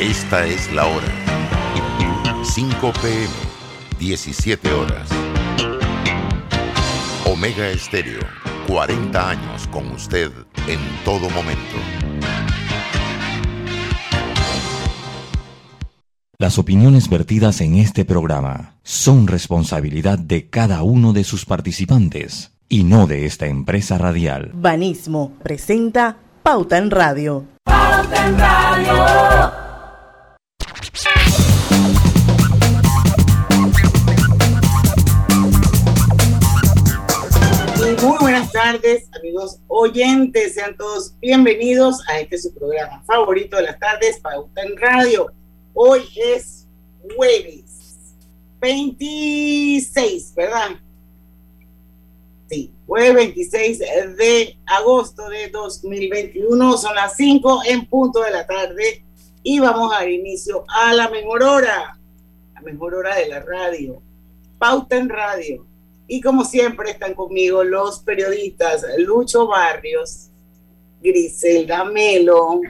Esta es la hora. 5 pm, 17 horas. Omega Estéreo, 40 años con usted en todo momento. Las opiniones vertidas en este programa son responsabilidad de cada uno de sus participantes y no de esta empresa radial. Banismo presenta Pauta en Radio. Pauta en Radio. Tardes, amigos oyentes. Sean todos bienvenidos a este su programa favorito de las tardes, Pauta en Radio. Hoy es jueves 26, ¿verdad? Sí, jueves 26 de agosto de 2021. Son las 5 en punto de la tarde y vamos a dar inicio a la mejor hora, la mejor hora de la radio. Pauta en Radio. Y como siempre están conmigo los periodistas Lucho Barrios, Griselda Melo,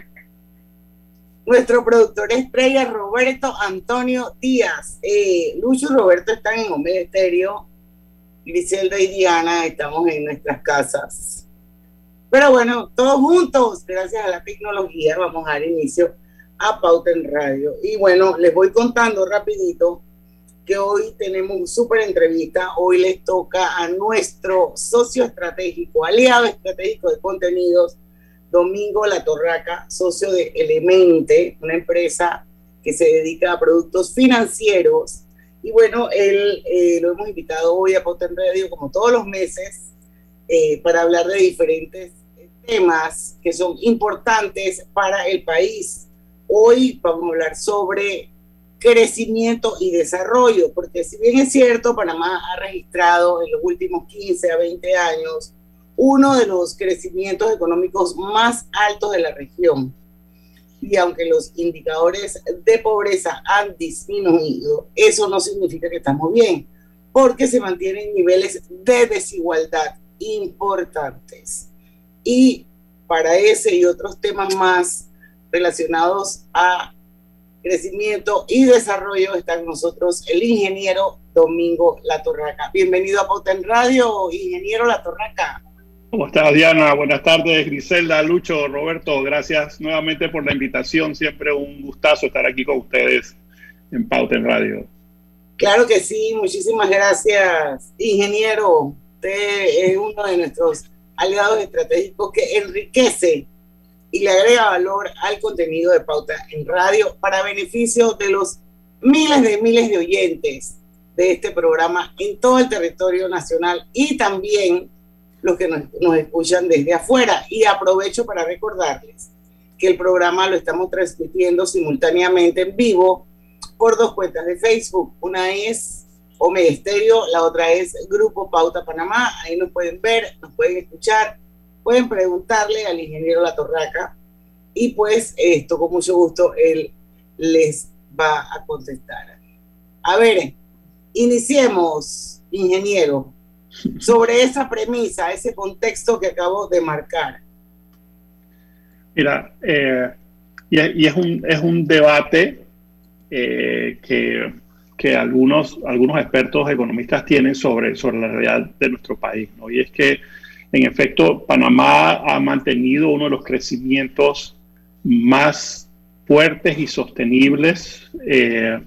nuestro productor estrella Roberto Antonio Díaz. Eh, Lucho y Roberto están en Omega Estéreo. Griselda y Diana estamos en nuestras casas. Pero bueno, todos juntos, gracias a la tecnología, vamos a dar inicio a Pauta en Radio. Y bueno, les voy contando rapidito que hoy tenemos una súper entrevista. Hoy les toca a nuestro socio estratégico, aliado estratégico de contenidos, Domingo La Torraca, socio de Elemente, una empresa que se dedica a productos financieros. Y bueno, él eh, lo hemos invitado hoy a Poten Radio, como todos los meses, eh, para hablar de diferentes temas que son importantes para el país. Hoy vamos a hablar sobre crecimiento y desarrollo, porque si bien es cierto, Panamá ha registrado en los últimos 15 a 20 años uno de los crecimientos económicos más altos de la región. Y aunque los indicadores de pobreza han disminuido, eso no significa que estamos bien, porque se mantienen niveles de desigualdad importantes. Y para ese y otros temas más relacionados a crecimiento y desarrollo está con nosotros el ingeniero Domingo La Torraca. Bienvenido a Poten Radio, ingeniero La Torraca. ¿Cómo estás, Diana? Buenas tardes, Griselda, Lucho, Roberto. Gracias nuevamente por la invitación. Siempre un gustazo estar aquí con ustedes en Pauta en Radio. Claro que sí, muchísimas gracias, ingeniero. Usted es uno de nuestros aliados estratégicos que enriquece y le agrega valor al contenido de Pauta en Radio para beneficio de los miles de miles de oyentes de este programa en todo el territorio nacional y también los que nos, escuchan desde afuera. Y aprovecho para recordarles que el programa lo estamos transmitiendo simultáneamente en vivo por dos cuentas de Facebook. Una es Omega Estéreo, la otra es Grupo Pauta Panamá. Ahí nos pueden ver, nos pueden escuchar, pueden preguntarle al ingeniero La Torraca y pues esto con mucho gusto él les va a contestar. A ver, iniciemos, ingeniero sobre esa premisa, ese contexto que acabo de marcar? Mira, eh, y, es, un, es un debate eh, que, que, algunos, algunos expertos economistas tienen sobre, sobre la realidad de nuestro país. ¿no? Y es que, en efecto, Panamá ha mantenido uno de los crecimientos más fuertes y sostenibles, eh,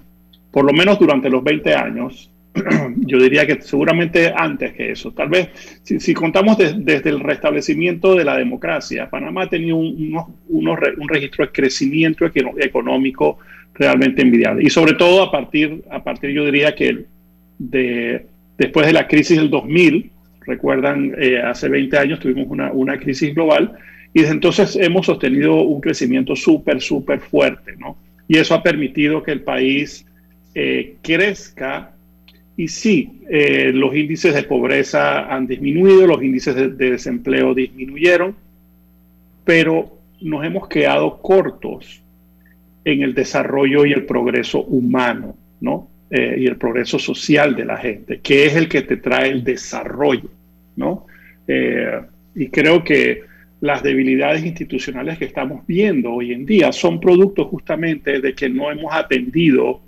por lo menos durante los 20 años yo diría que seguramente antes que eso. Tal vez, si, contamos desde el restablecimiento de la democracia, Panamá ha tenido un, registro de crecimiento económico realmente envidiable. Y sobre todo a partir, a partir yo diría que de, después de la crisis del 2000, recuerdan, eh, hace 20 años tuvimos una, crisis global y desde entonces hemos sostenido un crecimiento súper, súper fuerte, ¿no? Y eso ha permitido que el país eh, crezca y sí, eh, los índices de pobreza han disminuido, los índices de, desempleo disminuyeron, pero nos hemos quedado cortos en el desarrollo y el progreso humano, ¿no? Eh, y el progreso social de la gente, que es el que te trae el desarrollo, ¿no? Eh, y creo que las debilidades institucionales que estamos viendo hoy en día son producto justamente de que no hemos atendido,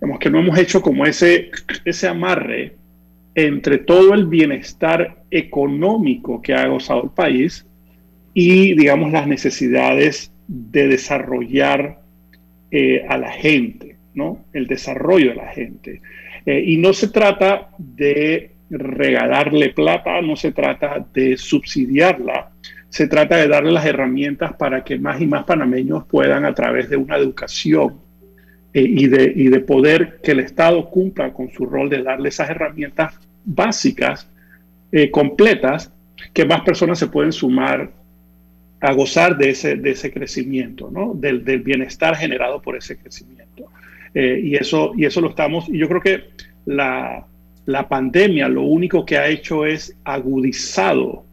digamos que no hemos hecho como ese, ese amarre entre todo el bienestar económico que ha gozado el país y, digamos, las necesidades de desarrollar eh, a la gente, ¿no? El desarrollo de la gente. Eh, y no se trata de regalarle plata, no se trata de subsidiarla, se trata de darle las herramientas para que más y más panameños puedan a través de una educación eh, y, de, y de poder que el Estado cumpla con su rol de darle esas herramientas básicas, eh, completas, que más personas se pueden sumar a gozar de ese, de ese crecimiento, ¿no? del, bienestar generado por ese crecimiento. Eh, y, eso, y eso lo estamos, y yo creo que la, la pandemia lo único que ha hecho es agudizado,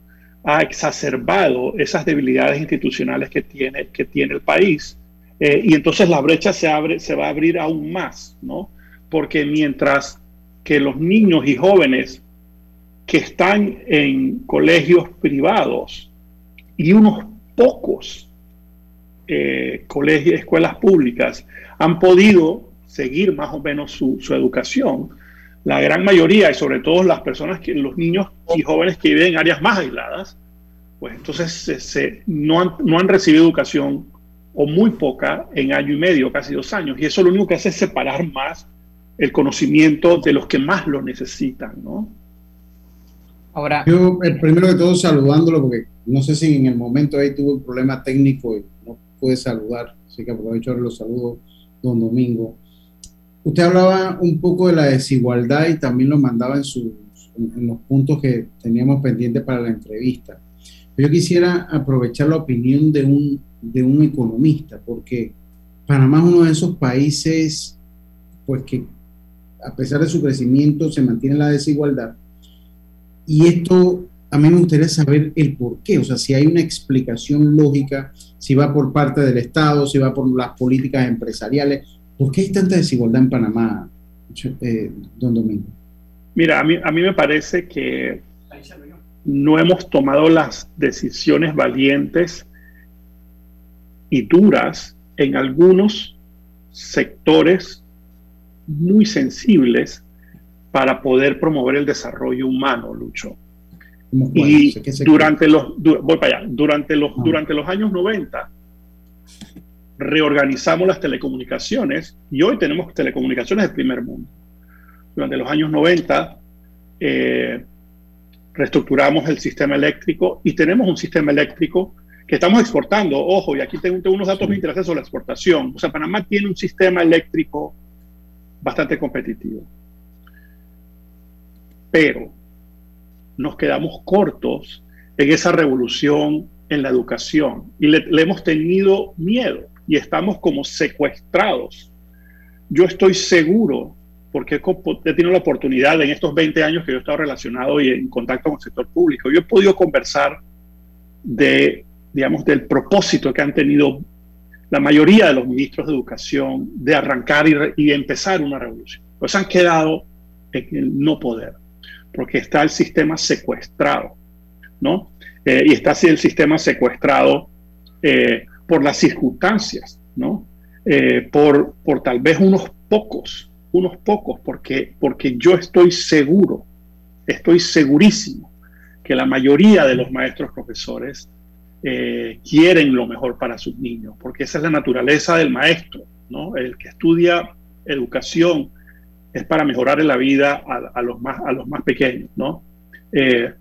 ha exacerbado esas debilidades institucionales que tiene, que tiene el país. Eh, y entonces la brecha se, abre, se va a abrir aún más, ¿no? Porque mientras que los niños y jóvenes que están en colegios privados y unos pocos eh, colegios, escuelas públicas han podido seguir más o menos su, su educación, la gran mayoría, y sobre todo las personas, que los niños y jóvenes que viven en áreas más aisladas, pues entonces se, no, han, no han recibido educación o muy poca en año y medio, casi dos años. Y eso lo único que hace es separar más el conocimiento de los que más lo necesitan, ¿no? Ahora, yo eh, primero de todo saludándolo porque no sé si en el momento ahí tuvo un problema técnico y no puede saludar, así que aprovecho los saludos, don Domingo. Usted hablaba un poco de la desigualdad y también lo mandaba en, sus, en, los puntos que teníamos pendientes para la entrevista. Yo quisiera aprovechar la opinión de un, de un economista, porque Panamá es uno de esos países pues que a pesar de su crecimiento se mantiene la desigualdad. Y esto a mí me gustaría saber el por qué, o sea, si hay una explicación lógica, si va por parte del Estado, si va por las políticas empresariales, ¿Por qué hay tanta desigualdad en Panamá, eh, don Domingo? Mira, a mí, a mí me parece que no hemos tomado las decisiones valientes y duras en algunos sectores muy sensibles para poder promover el desarrollo humano, Lucho. Y durante los, voy para allá, durante los, ah. durante los años 90, reorganizamos las telecomunicaciones y hoy tenemos telecomunicaciones del primer mundo. Durante los años 90 eh, reestructuramos el sistema eléctrico y tenemos un sistema eléctrico que estamos exportando. Ojo, y aquí tengo, unos datos muy interesantes sobre la exportación. O sea, Panamá tiene un sistema eléctrico bastante competitivo. Pero nos quedamos cortos en esa revolución en la educación y le hemos tenido miedo y estamos como secuestrados. Yo estoy seguro, porque he tenido la oportunidad en estos 20 años que yo he estado relacionado y en contacto con el sector público, yo he podido conversar de, digamos, del propósito que han tenido la mayoría de los ministros de educación de arrancar y, empezar una revolución. Pues han quedado en el no poder, porque está el sistema secuestrado, ¿no? Eh, y está así el sistema secuestrado eh, por las circunstancias, ¿no? Eh, por, por tal vez unos pocos, unos pocos, porque, porque yo estoy seguro, estoy segurísimo que la mayoría de los maestros profesores eh, quieren lo mejor para sus niños, porque esa es la naturaleza del maestro, ¿no? El que estudia educación es para mejorar la vida a, los, más, a los más pequeños, ¿no? Eh,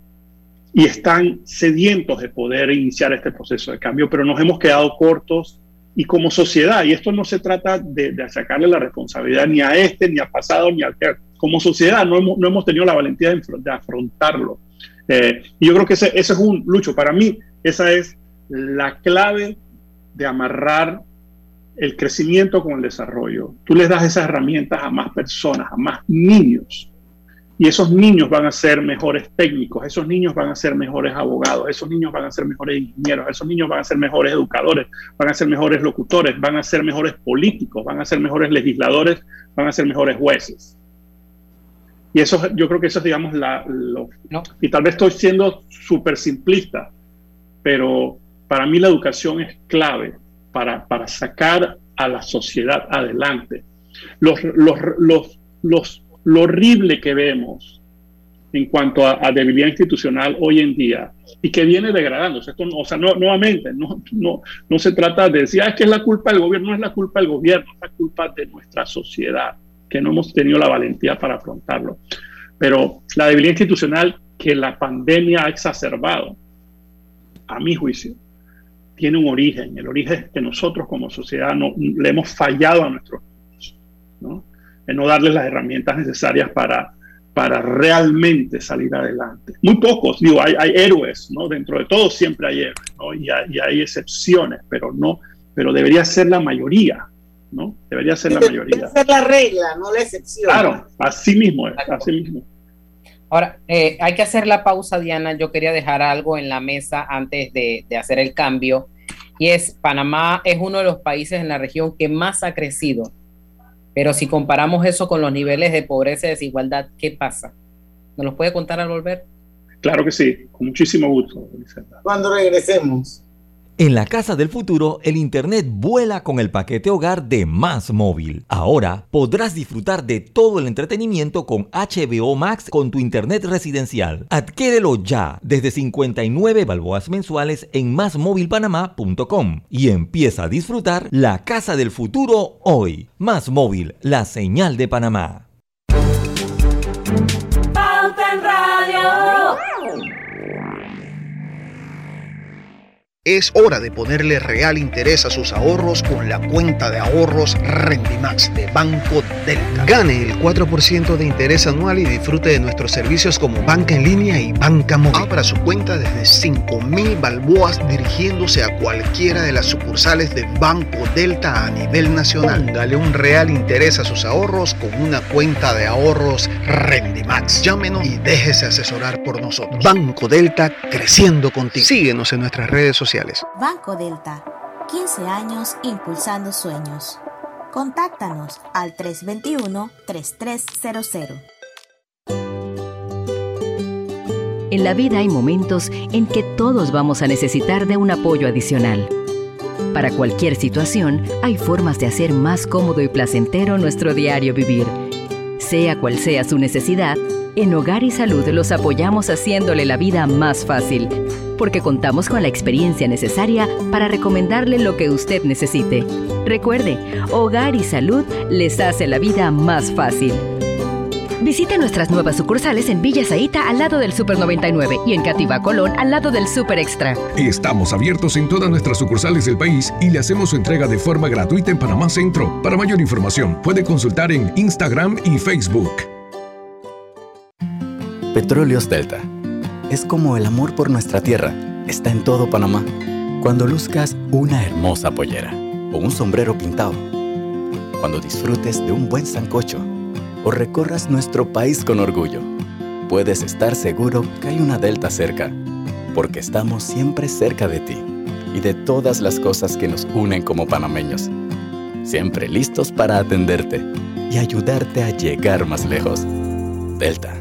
y están sedientos de poder iniciar este proceso de cambio, pero nos hemos quedado cortos y como sociedad, y esto no se trata de, de sacarle la responsabilidad ni a este, ni al pasado, ni al que, como sociedad no hemos, no hemos tenido la valentía de, afrontarlo. Eh, y yo creo que ese, ese es un lucho, para mí esa es la clave de amarrar el crecimiento con el desarrollo. Tú les das esas herramientas a más personas, a más niños, y esos niños van a ser mejores técnicos, esos niños van a ser mejores abogados, esos niños van a ser mejores ingenieros, esos niños van a ser mejores educadores, van a ser mejores locutores, van a ser mejores políticos, van a ser mejores legisladores, van a ser mejores jueces. Y eso, yo creo que eso es, digamos, la, lo, y tal vez estoy siendo súper simplista, pero para mí la educación es clave para, para sacar a la sociedad adelante. Los, los, los, los, lo horrible que vemos en cuanto a, debilidad institucional hoy en día y que viene degradándose. Esto, o sea, no, nuevamente, no, no, no se trata de decir, ah, es que es la culpa del gobierno, no es la culpa del gobierno, es la culpa de nuestra sociedad, que no hemos tenido la valentía para afrontarlo. Pero la debilidad institucional que la pandemia ha exacerbado, a mi juicio, tiene un origen. El origen es que nosotros como sociedad no, le hemos fallado a nuestros niños, ¿no? En no darles las herramientas necesarias para, para realmente salir adelante. Muy pocos, digo, hay, hay héroes, ¿no? Dentro de todos siempre hay héroes, ¿no? Y hay, y hay, excepciones, pero no, pero debería ser la mayoría, ¿no? Debería ser la mayoría. Debería ser la regla, no la excepción. Claro, así mismo es, así mismo. Ahora, eh, hay que hacer la pausa, Diana. Yo quería dejar algo en la mesa antes de, de hacer el cambio. Y es, Panamá es uno de los países en la región que más ha crecido pero si comparamos eso con los niveles de pobreza y desigualdad, ¿qué pasa? ¿Nos los puede contar al volver? Claro que sí, con muchísimo gusto. Cuando regresemos. En la casa del futuro, el Internet vuela con el paquete hogar de Más Móvil. Ahora podrás disfrutar de todo el entretenimiento con HBO Max con tu Internet residencial. Adquiérelo ya desde 59 balboas mensuales en másmóvilpanamá.com y empieza a disfrutar la casa del futuro hoy. Más Móvil, la señal de Panamá. Es hora de ponerle real interés a sus ahorros con la cuenta de ahorros Rendimax de Banco Delta. Gane el 4% de interés anual y disfrute de nuestros servicios como banca en línea y banca móvil. Abra su cuenta desde 5.000 balboas dirigiéndose a cualquiera de las sucursales de Banco Delta a nivel nacional. Dale un real interés a sus ahorros con una cuenta de ahorros Rendimax. Llámenos y déjese asesorar por nosotros. Banco Delta creciendo contigo. Síguenos en nuestras redes sociales Banco Delta, 15 años impulsando sueños. Contáctanos al 321-3300. En la vida hay momentos en que todos vamos a necesitar de un apoyo adicional. Para cualquier situación, hay formas de hacer más cómodo y placentero nuestro diario vivir. Sea cual sea su necesidad, en Hogar y Salud los apoyamos haciéndole la vida más fácil, porque contamos con la experiencia necesaria para recomendarle lo que usted necesite. Recuerde, Hogar y Salud les hace la vida más fácil. Visite nuestras nuevas sucursales en Villa Zaita al lado del Super 99 y en Cativa Colón al lado del Super Extra. Estamos abiertos en todas nuestras sucursales del país y le hacemos su entrega de forma gratuita en Panamá Centro. Para mayor información, puede consultar en Instagram y Facebook. Petróleos Delta. Es como el amor por nuestra tierra. Está en todo Panamá. Cuando luzcas una hermosa pollera o un sombrero pintado. Cuando disfrutes de un buen sancocho o recorras nuestro país con orgullo. Puedes estar seguro que hay una Delta cerca, porque estamos siempre cerca de ti y de todas las cosas que nos unen como panameños. Siempre listos para atenderte y ayudarte a llegar más lejos. Delta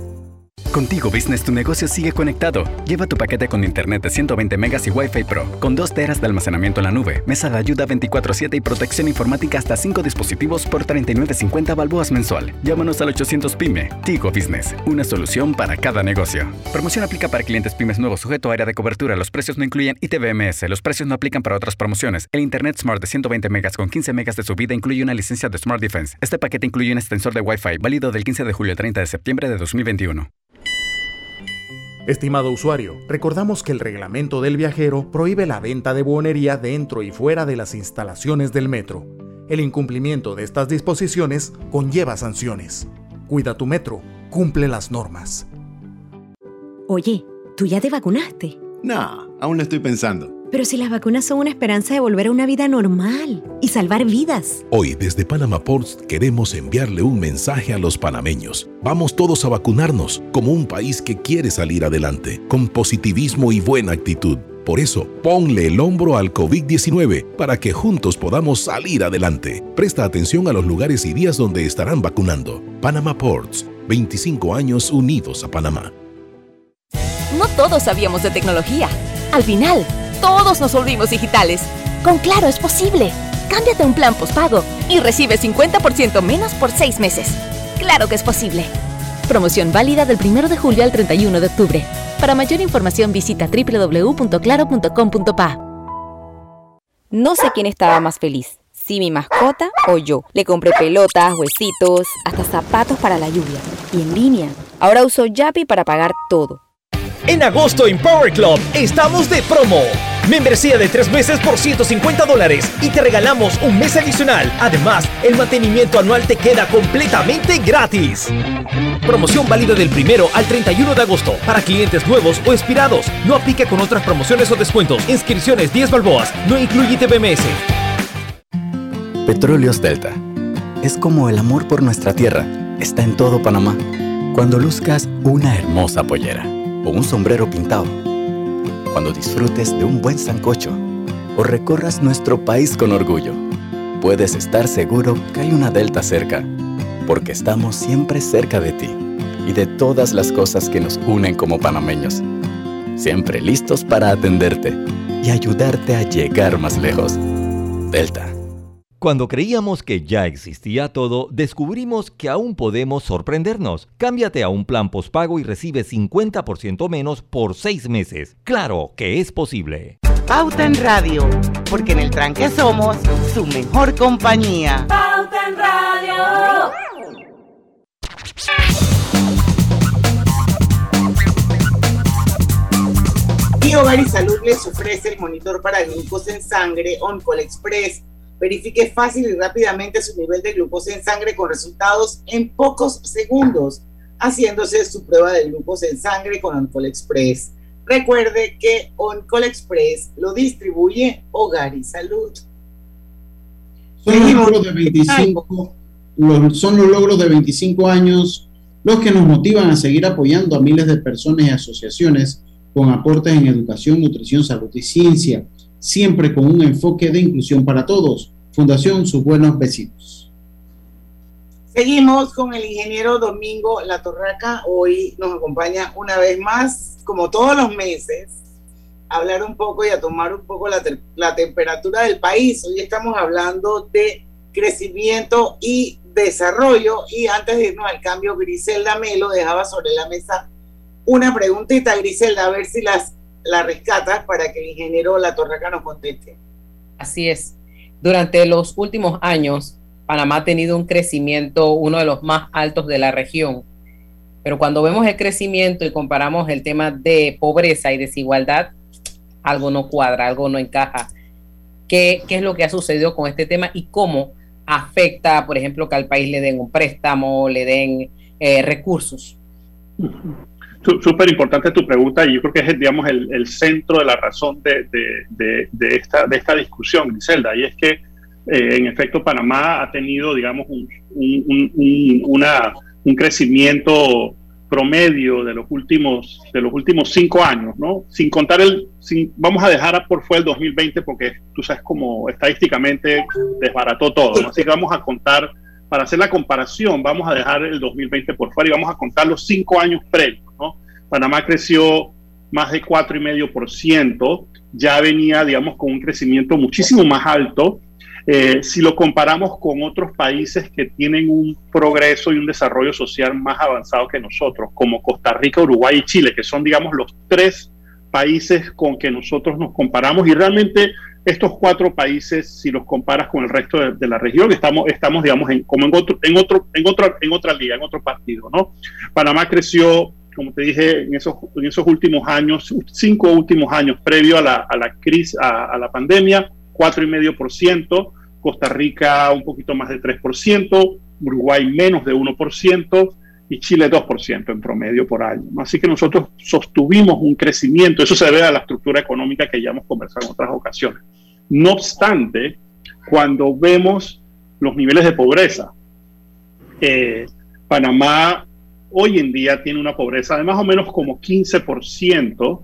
Contigo Business tu negocio sigue conectado. Lleva tu paquete con internet de 120 megas y Wi-Fi Pro, con 2 teras de almacenamiento en la nube, mesa de ayuda 24/7 y protección informática hasta 5 dispositivos por 39.50 balboas mensual. Llámanos al 800 PYME. Tigo Business, una solución para cada negocio. Promoción aplica para clientes pymes nuevos sujeto a área de cobertura. Los precios no incluyen ITBMS. Los precios no aplican para otras promociones. El Internet Smart de 120 megas con 15 megas de subida incluye una licencia de Smart Defense. Este paquete incluye un extensor de Wi-Fi válido del 15 de julio al 30 de septiembre de 2021. Estimado usuario, recordamos que el reglamento del viajero prohíbe la venta de buonería dentro y fuera de las instalaciones del metro. El incumplimiento de estas disposiciones conlleva sanciones. Cuida tu metro, cumple las normas. Oye, ¿tú ya te vacunaste? No, aún lo estoy pensando. Pero si las vacunas son una esperanza de volver a una vida normal y salvar vidas. Hoy desde Panama Ports queremos enviarle un mensaje a los panameños. Vamos todos a vacunarnos como un país que quiere salir adelante, con positivismo y buena actitud. Por eso, ponle el hombro al COVID-19 para que juntos podamos salir adelante. Presta atención a los lugares y días donde estarán vacunando. Panama Ports, 25 años unidos a Panamá. No todos sabíamos de tecnología. Al final, todos nos volvimos digitales. Con Claro es posible. Cámbiate a un plan postpago y recibe 50% menos por seis meses. Claro que es posible. Promoción válida del 1 de julio al 31 de octubre. Para mayor información visita www.claro.com.pa. No sé quién estaba más feliz, si mi mascota o yo. Le compré pelotas, huesitos, hasta zapatos para la lluvia. Y en línea. Ahora uso Yapi para pagar todo. En agosto en Power Club estamos de promo. Membresía de tres meses por 150 dólares y te regalamos un mes adicional. Además, el mantenimiento anual te queda completamente gratis. Promoción válida del primero al 31 de agosto para clientes nuevos o expirados. No aplica con otras promociones o descuentos. Inscripciones 10 balboas. No incluye TBMS. Petróleos Delta. Es como el amor por nuestra tierra. Está en todo Panamá. Cuando luzcas una hermosa pollera o un sombrero pintado cuando disfrutes de un buen sancocho o recorras nuestro país con orgullo. Puedes estar seguro que hay una Delta cerca, porque estamos siempre cerca de ti y de todas las cosas que nos unen como panameños. Siempre listos para atenderte y ayudarte a llegar más lejos. Delta. Cuando creíamos que ya existía todo, descubrimos que aún podemos sorprendernos. Cámbiate a un plan postpago y recibe 50% menos por seis meses. Claro que es posible. Pauta en Radio, porque en el tranque somos su mejor compañía. Pauta en Radio. Y Hogar y Salud les ofrece el monitor para glucosa en sangre OnCall Express Verifique fácil y rápidamente su nivel de glucosa en sangre con resultados en pocos segundos, haciéndose su prueba de glucosa en sangre con Oncol Express. Recuerde que Oncol Express lo distribuye Hogar y Salud. Son los, logros de 25, son los logros de 25 años los que nos motivan a seguir apoyando a miles de personas y asociaciones con aportes en educación, nutrición, salud y ciencia siempre con un enfoque de inclusión para todos. Fundación Sus Buenos Vecinos. Seguimos con el ingeniero Domingo La Torraca. Hoy nos acompaña una vez más, como todos los meses, a hablar un poco y a tomar un poco la, la temperatura del país. Hoy estamos hablando de crecimiento y desarrollo. Y antes de irnos al cambio, Griselda Melo dejaba sobre la mesa una preguntita, Griselda, a ver si las la rescata para que el ingeniero La Torraca nos conteste. Así es. Durante los últimos años, Panamá ha tenido un crecimiento, uno de los más altos de la región. Pero cuando vemos el crecimiento y comparamos el tema de pobreza y desigualdad, algo no cuadra, algo no encaja. ¿Qué, es lo que ha sucedido con este tema y cómo afecta, por ejemplo, que al país le den un préstamo, le den eh, recursos? Súper importante tu pregunta y yo creo que es, digamos, el, centro de la razón de, de, esta, de esta discusión, Griselda, y es que eh, en efecto Panamá ha tenido, digamos, un, un, una, un crecimiento promedio de los últimos de los últimos cinco años, ¿no? Sin contar el, sin, vamos a dejar por fuera el 2020 porque tú sabes como estadísticamente desbarató todo, ¿no? así que vamos a contar para hacer la comparación, vamos a dejar el 2020 por fuera y vamos a contar los cinco años previos. ¿no? Panamá creció más de 4,5%, ya venía, digamos, con un crecimiento muchísimo más alto. Eh, si lo comparamos con otros países que tienen un progreso y un desarrollo social más avanzado que nosotros, como Costa Rica, Uruguay y Chile, que son, digamos, los tres países con que nosotros nos comparamos y realmente estos cuatro países, si los comparas con el resto de, la región, estamos, estamos digamos, en, como en otro, en otro, en otra, en otra liga, en otro partido, ¿no? Panamá creció, como te dije, en esos, en esos últimos años, cinco últimos años previo a la, a la crisis, a, a la pandemia, cuatro y medio por ciento, Costa Rica un poquito más de 3%, Uruguay menos de 1%, y Chile 2% en promedio por año. Así que nosotros sostuvimos un crecimiento, eso se debe a la estructura económica que ya hemos conversado en otras ocasiones. No obstante, cuando vemos los niveles de pobreza, eh, Panamá hoy en día tiene una pobreza de más o menos como 15%.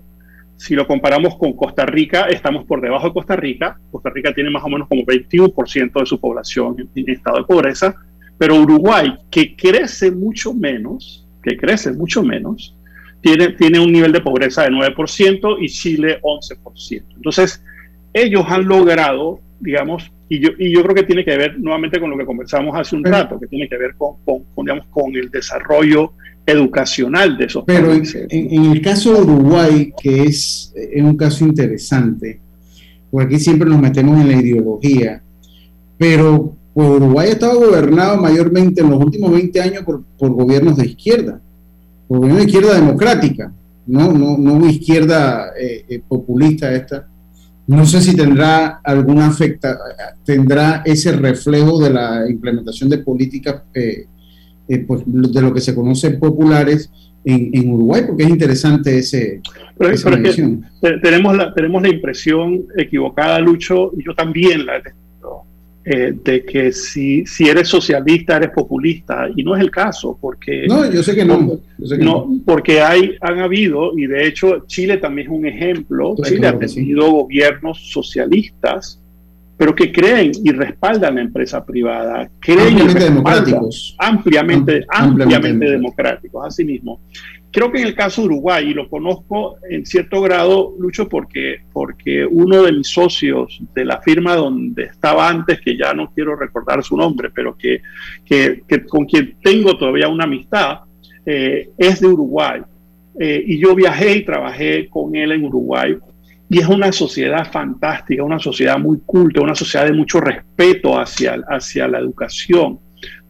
Si lo comparamos con Costa Rica, estamos por debajo de Costa Rica. Costa Rica tiene más o menos como 21% de su población en estado de pobreza pero Uruguay, que crece mucho menos, que crece mucho menos, tiene, tiene un nivel de pobreza de 9% y Chile 11%. Entonces, ellos han logrado, digamos, y yo, y yo creo que tiene que ver nuevamente con lo que conversamos hace un rato, que tiene que ver con, con, digamos, con el desarrollo educacional de esos Pero países. En, en, el caso de Uruguay, que es, es un caso interesante, porque aquí siempre nos metemos en la ideología, pero pues, Uruguay ha estado gobernado mayormente en los últimos 20 años por, por gobiernos de izquierda, por gobiernos de izquierda democrática, no, no, no izquierda eh, eh, populista esta. No sé si tendrá alguna afecta, tendrá ese reflejo de la implementación de políticas eh, eh, pues, de lo que se conoce populares en, en, Uruguay, porque es interesante ese. Pero, esa pero es que tenemos, la, tenemos la impresión equivocada, Lucho, y yo también la eh, de que si, si eres socialista eres populista y no es el caso porque no yo sé que no, sé que no, no, porque hay han habido y de hecho Chile también es un ejemplo Pues Chile claro ha sí. tenido gobiernos socialistas pero que creen y respaldan la empresa privada creen y Ampliamente respaldan- democráticos. ampliamente Am- ampliamente ampliamente democráticos así mismo creo que en el caso de Uruguay, y lo conozco en cierto grado, Lucho, porque, porque uno de mis socios de la firma donde estaba antes, que ya no quiero recordar su nombre, pero que, que, que con quien tengo todavía una amistad, eh, es de Uruguay. Eh, y yo viajé y trabajé con él en Uruguay. Y es una sociedad fantástica, una sociedad muy culta, una sociedad de mucho respeto hacia, hacia la educación,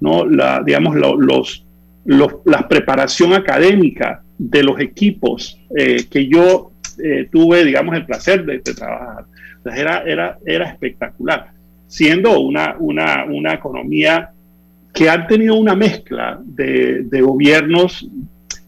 ¿no? La, digamos, lo- los, los- la preparación académica de los equipos eh, que yo eh, tuve, digamos, el placer de, trabajar. Era, era, era espectacular, siendo una, una, una economía que ha tenido una mezcla de, de gobiernos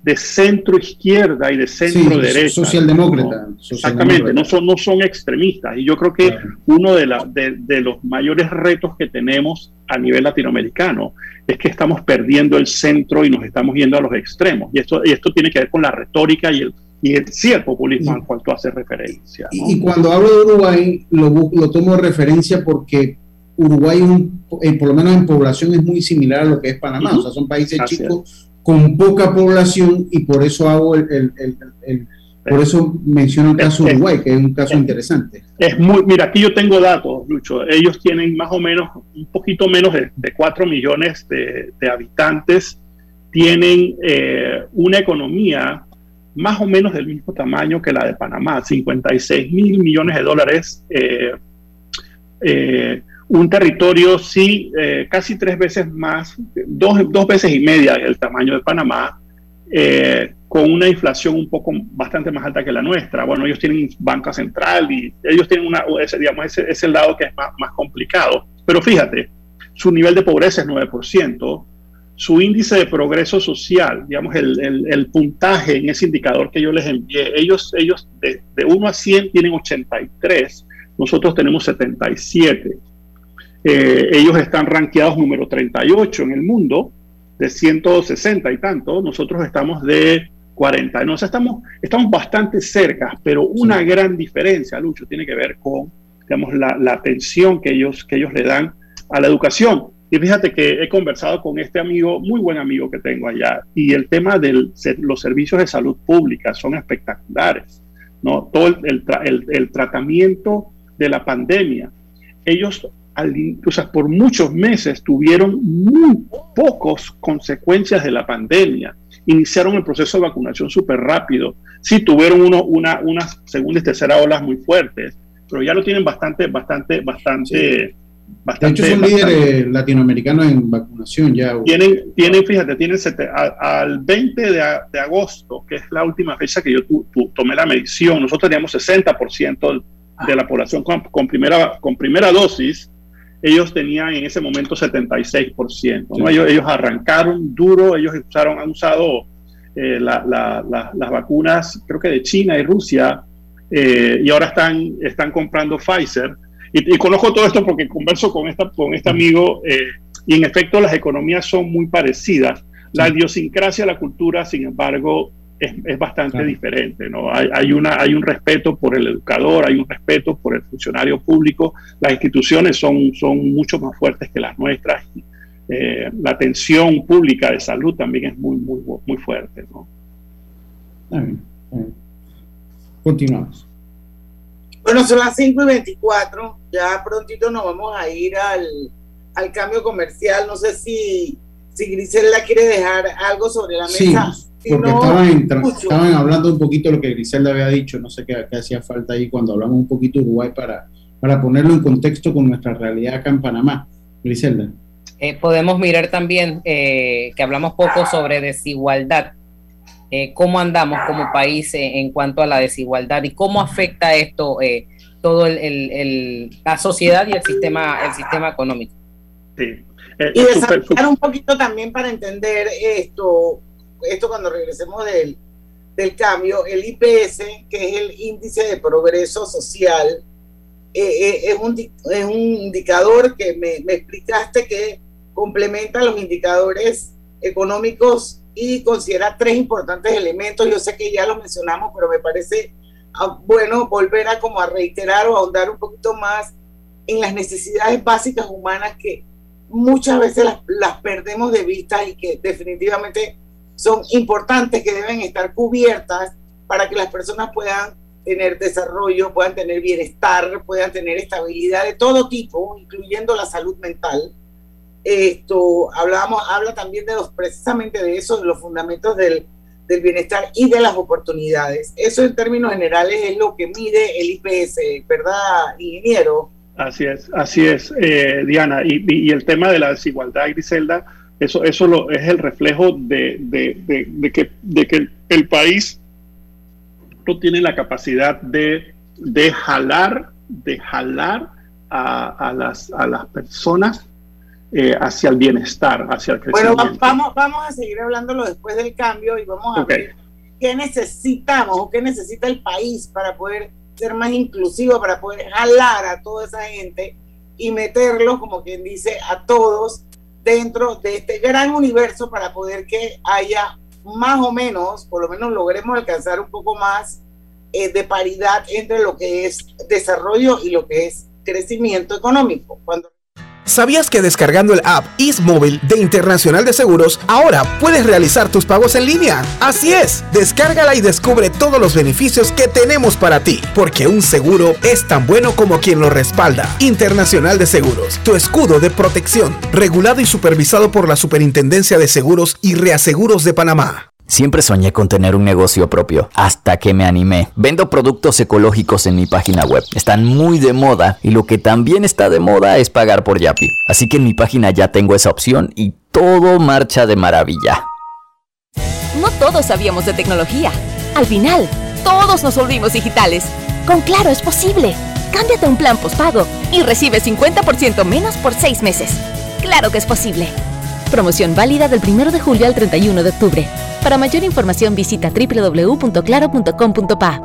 de centro izquierda y de centro Sí, derecha. socialdemócrata, ¿no? Exactamente, no son, no son extremistas. Y yo creo que uno de, la, de, de los mayores retos que tenemos a nivel latinoamericano es que estamos perdiendo el centro y nos estamos yendo a los extremos. Y esto, y esto tiene que ver con la retórica y el, y el, sí, el populismo al cual tú haces referencia. ¿no? Y cuando hablo de Uruguay, lo, lo tomo de referencia porque Uruguay, un- eh, por lo menos en población, es muy similar a lo que es Panamá. O sea, son países Así chicos con poca población y por eso hago el, el- el- el- por eso menciono el caso de Uruguay, que es un caso interesante. Es muy, mira, aquí yo tengo datos, Lucho. Ellos tienen más o menos, un poquito menos de, de 4 millones de, de habitantes, tienen eh, una economía más o menos del mismo tamaño que la de Panamá, 56 mil millones de dólares. eh, eh, un territorio, sí, eh, casi tres veces más, dos, dos veces y media el tamaño de Panamá, eh, con una inflación un poco bastante más alta que la nuestra. Bueno, ellos tienen banca central y ellos tienen una, ese, digamos, ese, ese lado que es más, más complicado. Pero fíjate, su nivel de pobreza es 9%, su índice de progreso social, digamos, el, el, el puntaje en ese indicador que yo les envié, ellos, ellos de, de 1 a 100 tienen 83, nosotros tenemos 77. Eh, ellos están rankeados número 38 en el mundo, de 160 y tanto, nosotros estamos de 40. No, o sea, estamos, estamos bastante cerca, pero una gran diferencia, Lucho, tiene que ver con digamos, la, la atención que ellos, que ellos le dan a la educación. Y fíjate que he conversado con este amigo, muy buen amigo que tengo allá, y el tema de los servicios de salud pública son espectaculares, ¿no? Todo el, el, tra- el- el tratamiento de la pandemia. Ellos, al o sea, por muchos meses tuvieron muy pocos consecuencias de la pandemia. Iniciaron el proceso de vacunación súper rápido. Sí, tuvieron uno, una, unas segunda y tercera olas muy fuertes, pero ya lo tienen bastante, bastante, bastante, De bastante. hecho, son bastante- líderes latinoamericanos en vacunación ya. tienen, tienen, fíjate, tienen a- al 20 de, de agosto, que es la última fecha que yo tu- tu- tomé la medición, nosotros teníamos 60% de la población con, con primera, con primera dosis, ellos tenían en ese momento 76%. ¿no? Ellos, ellos arrancaron duro, ellos usaron, han usado eh, la- la- la- las vacunas, creo que de China y Rusia, eh, y ahora están, están comprando Pfizer. Y, y conozco todo esto porque converso con, esta, con este amigo eh, y en efecto las economías son muy parecidas. La idiosincrasia, la cultura, sin embargo, es, es bastante diferente. ¿no? Hay, hay, una, hay un respeto por el educador, hay un respeto por el funcionario público. Las instituciones son, son mucho más fuertes que las nuestras. Eh, la atención pública de salud también es muy, muy, muy fuerte. ¿no? Está bien, está bien. Continuamos. Bueno, son las 5 y 24. Ya prontito nos vamos a ir al, al cambio comercial. No sé si, si Griselda quiere dejar algo sobre la Sí, mesa. Si porque no, estaban, estaban hablando un poquito de lo que Griselda había dicho, no sé qué, qué hacía falta ahí cuando hablamos un poquito de Uruguay para, para ponerlo en contexto con nuestra realidad acá en Panamá. Griselda. Eh, podemos mirar también eh, que hablamos poco sobre desigualdad, eh, cómo andamos como país eh, en cuanto a la desigualdad y cómo afecta esto eh, todo el, el- el- la sociedad y el sistema, el sistema económico. Sí. Eh, y desarrollar un poquito también para entender esto, esto cuando regresemos del, del cambio, el IPS, que es el índice de progreso social, eh, eh, es, un, es un indicador que me, me explicaste que complementa los indicadores económicos y considera tres importantes elementos. Yo sé que ya los mencionamos, pero me parece ah, bueno volver a como a reiterar o ahondar un poquito más en las necesidades básicas humanas que muchas veces las, las perdemos de vista y que definitivamente son importantes, que deben estar cubiertas para que las personas puedan tener desarrollo, puedan tener bienestar, puedan tener estabilidad de todo tipo, incluyendo la salud mental. Esto hablábamos, habla también de los, precisamente de eso, de los fundamentos del, del bienestar y de las oportunidades. Eso en términos generales es lo que mide el IPS, ¿verdad, ingeniero? Así es, así es, eh, Diana. Y, y- y el tema de la desigualdad, Griselda, eso, eso lo, es el reflejo de, de- de- de que, de que el, el país no tiene la capacidad de, de jalar, de jalar a, a las, a las personas eh, hacia el bienestar, hacia el Bueno, crecimiento. va- vamos, vamos a seguir hablándolo después del cambio y vamos a ver qué necesitamos o qué necesita el país para poder ser más inclusivo, para poder jalar a toda esa gente y meterlos, como quien dice, a todos dentro de este gran universo para poder que haya más o menos, por lo menos logremos alcanzar un poco más eh, de paridad entre lo que es desarrollo y lo que es crecimiento económico. ¿Sabías que descargando el app Móvil de Internacional de Seguros, ahora puedes realizar tus pagos en línea? Así es, descárgala y descubre todos los beneficios que tenemos para ti, porque un seguro es tan bueno como quien lo respalda. Internacional de Seguros, tu escudo de protección, regulado y supervisado por la Superintendencia de Seguros y Reaseguros de Panamá. Siempre soñé con tener un negocio propio, hasta que me animé. Vendo productos ecológicos en mi página web. Están muy de moda y lo que también está de moda es pagar por Yapi. Así que en mi página ya tengo esa opción y todo marcha de maravilla. No todos sabíamos de tecnología. Al final, todos nos volvimos digitales. Con Claro es posible. Cámbiate un plan postpago y recibe 50% menos por seis meses. Claro que es posible. Promoción válida del 1 de julio al 31 de octubre. Para mayor información visita www.claro.com.pa.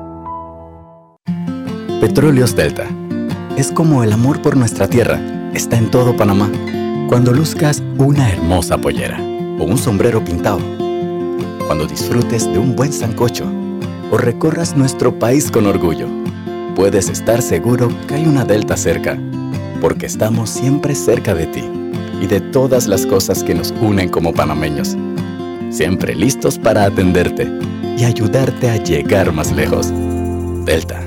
Petróleos Delta. Es como el amor por nuestra tierra. Está en todo Panamá. Cuando luzcas una hermosa pollera o un sombrero pintado. Cuando disfrutes de un buen sancocho o recorras nuestro país con orgullo. Puedes estar seguro que hay una Delta cerca, porque estamos siempre cerca de ti y de todas las cosas que nos unen como panameños. Siempre listos para atenderte y ayudarte a llegar más lejos. Delta.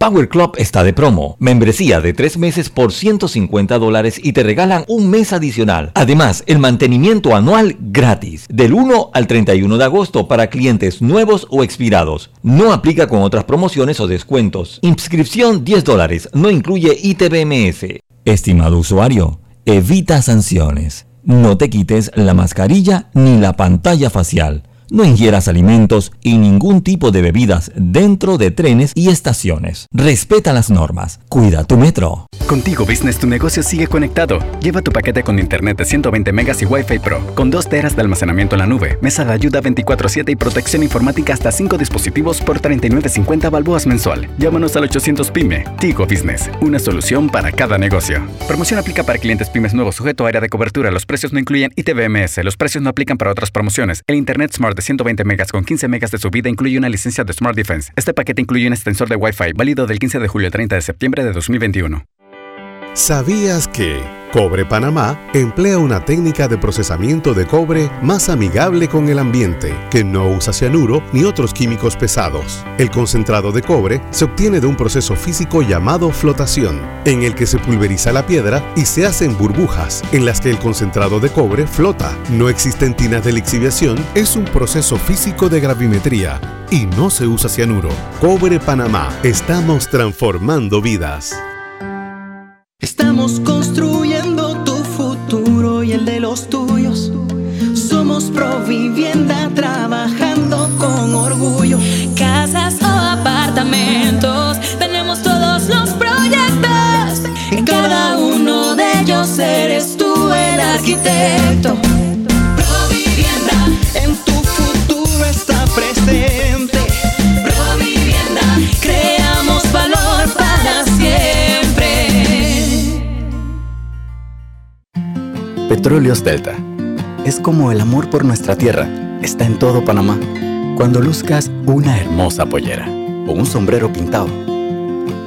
Power Club está de promo. Membresía de 3 meses por 150 dólares y te regalan un mes adicional. Además, el mantenimiento anual gratis. Del 1 al 31 de agosto para clientes nuevos o expirados. No aplica con otras promociones o descuentos. Inscripción 10 dólares. No incluye ITBMS. Estimado usuario, evita sanciones. No te quites la mascarilla ni la pantalla facial. No ingieras alimentos y ningún tipo de bebidas dentro de trenes y estaciones. Respeta las normas. Cuida tu metro. Contigo Business tu negocio sigue conectado. Lleva tu paquete con internet de 120 megas y Wi-Fi Pro, con 2 teras de almacenamiento en la nube, mesa de ayuda 24/7 y protección informática hasta 5 dispositivos por 39.50 balboas mensual. Llámanos al 800 PYME. Tigo Business, una solución para cada negocio. Promoción aplica para clientes pymes nuevos sujeto a área de cobertura. Los precios no incluyen ITBMS. Los precios no aplican para otras promociones. El Internet Smart de 120 megas con 15 megas de subida incluye una licencia de Smart Defense. Este paquete incluye un extensor de Wi-Fi válido del 15 de julio al 30 de septiembre de 2021. ¿Sabías que... Cobre Panamá emplea una técnica de procesamiento de cobre más amigable con el ambiente, que no usa cianuro ni otros químicos pesados. El concentrado de cobre se obtiene de un proceso físico llamado flotación, en el que se pulveriza la piedra y se hacen burbujas en las que el concentrado de cobre flota. No existen tinas de lixiviación, es un proceso físico de gravimetría y no se usa cianuro. Cobre Panamá, estamos transformando vidas. Estamos construyendo tu futuro y el de los tuyos. Somos Provivienda trabajando con orgullo. Casas o apartamentos, tenemos todos los proyectos. En cada uno de ellos eres tú el arquitecto. Petróleos Delta. Es como el amor por nuestra tierra. Está en todo Panamá. Cuando luzcas una hermosa pollera o un sombrero pintado.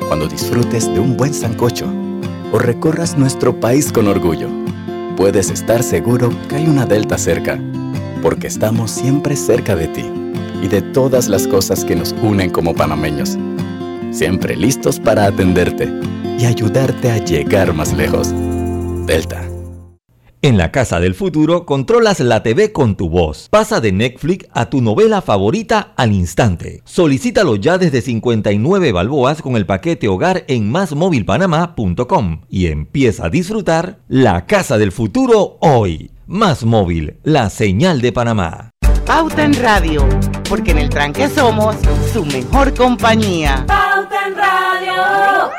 Cuando disfrutes de un buen sancocho o recorras nuestro país con orgullo. Puedes estar seguro que hay una Delta cerca, porque estamos siempre cerca de ti y de todas las cosas que nos unen como panameños. Siempre listos para atenderte y ayudarte a llegar más lejos. Delta. En la casa del futuro controlas la TV con tu voz. Pasa de Netflix a tu novela favorita al instante. Solicítalo ya desde 59 balboas con el paquete hogar en másmóvilpanamá.com y empieza a disfrutar la casa del futuro hoy. Más móvil, la señal de Panamá. Pauta en Radio, porque en el tranque somos su mejor compañía. Pauta en Radio.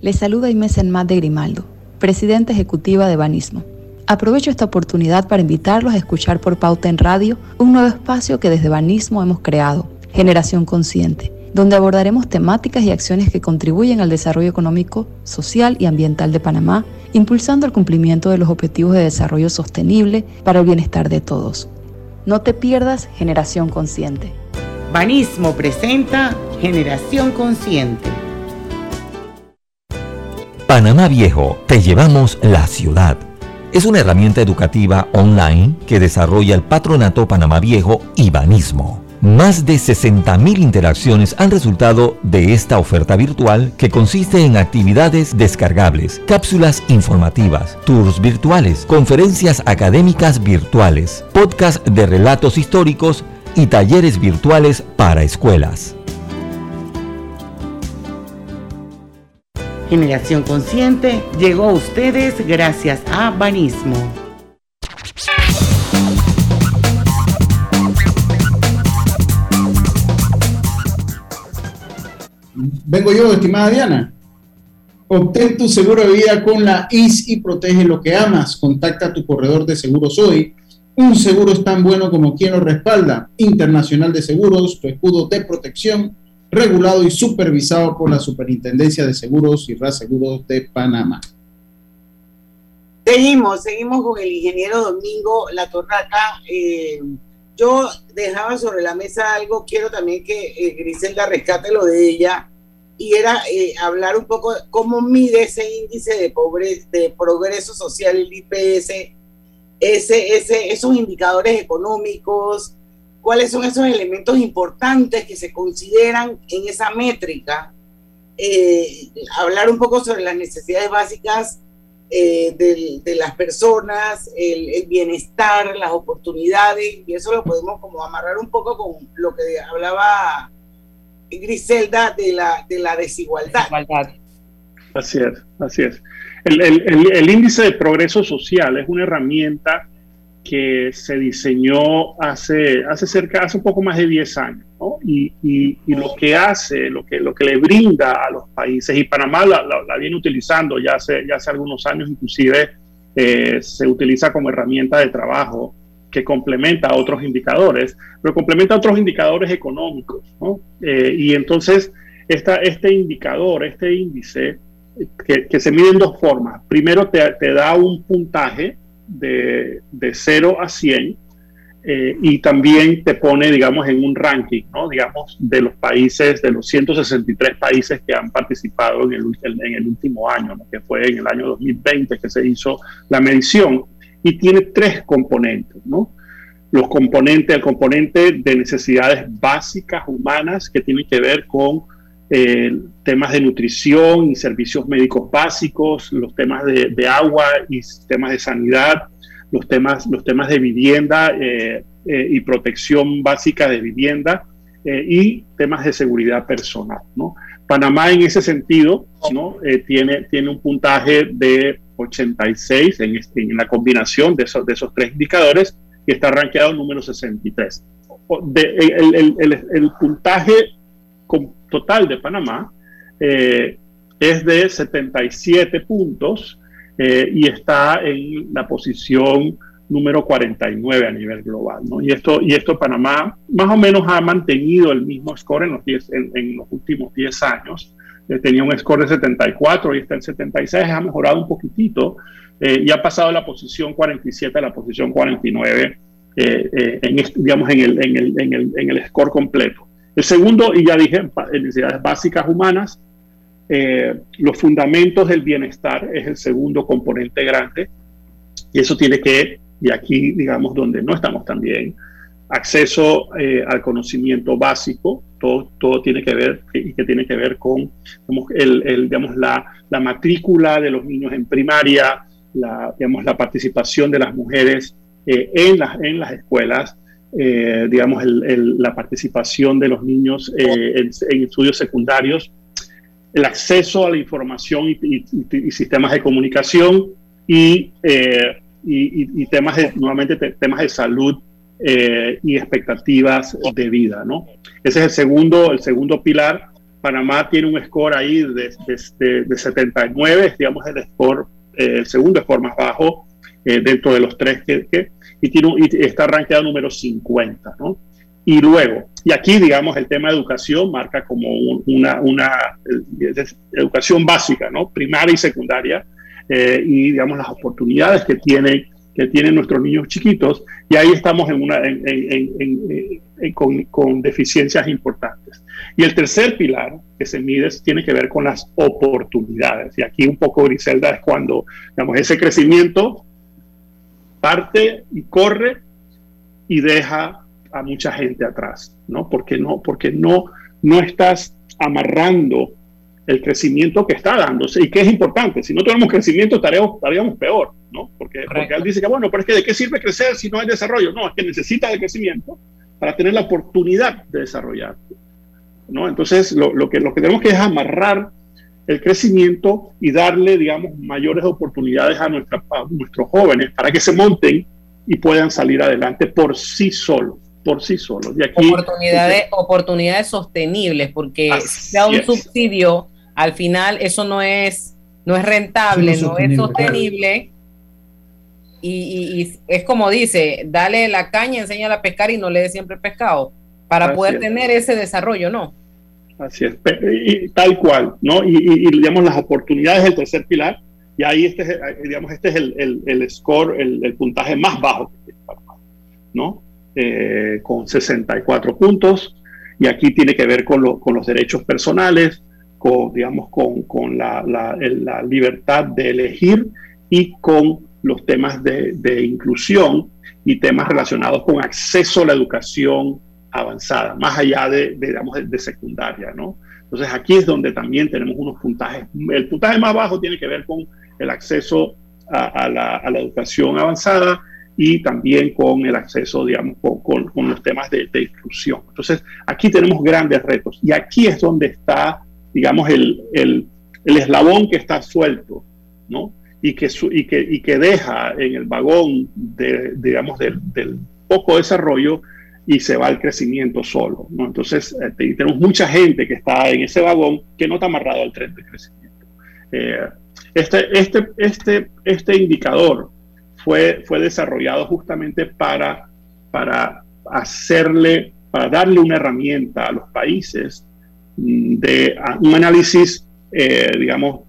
Les saluda Inés Enmat de Grimaldo, presidenta ejecutiva de Banismo. Aprovecho esta oportunidad para invitarlos a escuchar por Pauta en Radio un nuevo espacio que desde Banismo hemos creado, Generación Consciente, donde abordaremos temáticas y acciones que contribuyen al desarrollo económico, social y ambiental de Panamá, impulsando el cumplimiento de los objetivos de desarrollo sostenible para el bienestar de todos. No te pierdas Generación Consciente. Banismo presenta Generación Consciente. Panamá Viejo, te llevamos la ciudad. Es una herramienta educativa online que desarrolla el Patronato Panamá Viejo y Banismo. Más de 60.000 interacciones han resultado de esta oferta virtual que consiste en actividades descargables, cápsulas informativas, tours virtuales, conferencias académicas virtuales, podcast de relatos históricos y talleres virtuales para escuelas. Generación Consciente llegó a ustedes gracias a Banismo. Vengo yo, estimada Diana. Obtén tu seguro de vida con la IS y protege lo que amas. Contacta a tu corredor de seguros hoy. Un seguro es tan bueno como quien lo respalda. Internacional de Seguros, tu escudo de protección, regulado y supervisado por la Superintendencia de Seguros y Reaseguros de Panamá. Seguimos, seguimos con el ingeniero Domingo La Torraca. Eh, yo dejaba sobre la mesa algo, quiero también que eh, Griselda rescate lo de ella, y era eh, hablar un poco de cómo mide ese índice de, pobreza, de progreso social, el IPS, ese, ese, esos indicadores económicos, cuáles son esos elementos importantes que se consideran en esa métrica, eh, hablar un poco sobre las necesidades básicas eh, de, de, las personas, el, el, bienestar, las oportunidades, y eso lo podemos como amarrar un poco con lo que hablaba Griselda de la, de la desigualdad. desigualdad. Así es, así es. El, el, el, índice de progreso social es una herramienta que se diseñó hace, hace cerca, hace un poco más de 10 años, ¿no? y, y, y, lo que hace, lo que, lo que le brinda a los países, y Panamá la, la, la viene utilizando ya hace, ya hace algunos años, inclusive eh, se utiliza como herramienta de trabajo que complementa a otros indicadores, pero complementa a otros indicadores económicos, ¿no? Eh, y entonces esta, este indicador, este índice, que, que, se mide en dos formas. Primero te, te da un puntaje de, de 0 a 100 eh, y también te pone, digamos, en un ranking, ¿no? Digamos, de los países, de los 163 países que han participado en el, en el último año, que fue en el año 2020 que se hizo la medición, y tiene tres componentes, ¿no? Los componentes, el componente de necesidades básicas humanas que tiene que ver con eh, temas de nutrición y servicios médicos básicos, los temas de, de agua y temas de sanidad, los temas, los temas de vivienda eh, eh, y protección básica de vivienda eh, y temas de seguridad personal. ¿no? Panamá en ese sentido ¿no? tiene, tiene un puntaje de 86 en, este, en la combinación de esos, de esos tres indicadores y está rankeado número 63. De, el, el, el, el, puntaje total de Panamá es de 77 puntos eh, y está en la posición número 49 a nivel global. Y, esto, y esto Panamá más o menos ha mantenido el mismo score en los, en, los últimos 10 años. Eh, tenía un score de 74 y está en 76, ha mejorado un poquitito eh, y ha pasado de la posición 47 a la posición 49, en, digamos, en el, en, el, en, el, en el score completo. El segundo, y ya dije, necesidades básicas humanas, eh, los fundamentos del bienestar es el segundo componente grande y eso tiene que, y aquí digamos donde no estamos tan bien, acceso eh, al conocimiento básico, todo, todo tiene que ver y que tiene que ver con el, digamos, la, la, matrícula de los niños en primaria, la, digamos, la participación de las mujeres eh, en, las, en las escuelas, digamos, la participación de los niños en, en, estudios secundarios el acceso a la información y, sistemas de comunicación y, eh, y, temas de, nuevamente, temas de salud eh, y expectativas de vida, ¿no? Ese es el segundo, el segundo pilar. Panamá tiene un score ahí de, de, de 79, digamos, el score, eh, el segundo score más bajo dentro de los tres que, y, tiene, y está rankeado número 50, ¿no? Y luego, y aquí, digamos, el tema de educación marca como una, una eh, educación básica, ¿no? Primaria y secundaria, eh, y, digamos, las oportunidades que tienen, que tienen nuestros niños chiquitos, y ahí estamos en una, en, en, con, con, deficiencias importantes. Y el tercer pilar que se mide tiene que ver con las oportunidades, y aquí un poco, Griselda, es cuando, digamos, ese crecimiento parte y corre y deja a mucha gente atrás, ¿no? Porque no, porque no, no estás amarrando el crecimiento que está dándose y que es importante. Si no tenemos crecimiento, estaríamos, estaríamos peor, ¿no? Porque, porque él dice que, bueno, pero es que ¿de qué sirve crecer si no hay desarrollo? No, es que necesita de crecimiento para tener la oportunidad de desarrollar, ¿no? Entonces, lo, lo, que, lo que tenemos que es amarrar el crecimiento y darle, digamos, mayores oportunidades a, nuestra, a nuestros jóvenes para que se monten y puedan salir adelante por sí solos por sí solos. Y aquí, oportunidades, oportunidades sostenibles, porque si da un subsidio, al final eso no es, no es rentable, no, es sostenible. Y, es como dice, dale la caña, enséñala a pescar y no le dé siempre pescado, para poder tener ese desarrollo, ¿no? Así es, y, tal cual, ¿no? Y, y, digamos las oportunidades del tercer pilar, y ahí este es, digamos, este es el, el, score, el, el puntaje más bajo, ¿no? Eh, con 64 puntos, y aquí tiene que ver con, con los derechos personales, con, digamos, con, con la, la, la, libertad de elegir y con los temas de, de, inclusión y temas relacionados con acceso a la educación avanzada, más allá de, digamos, de, secundaria, ¿no? Entonces aquí es donde también tenemos unos puntajes. El puntaje más bajo tiene que ver con el acceso a, a, la, a la, educación avanzada y también con el acceso, digamos, con, con los temas de, de, inclusión. Entonces, aquí tenemos grandes retos y aquí es donde está, digamos, el, el, el eslabón que está suelto, ¿no? Y que, y, que, y que deja en el vagón, de, digamos, del, del poco desarrollo y se va al crecimiento solo, ¿no? Entonces, eh, tenemos mucha gente que está en ese vagón que no está amarrado al tren de crecimiento. Eh, este, este, este, este indicador fue, fue desarrollado justamente para, para hacerle, para darle una herramienta a los países de un análisis, eh, digamos,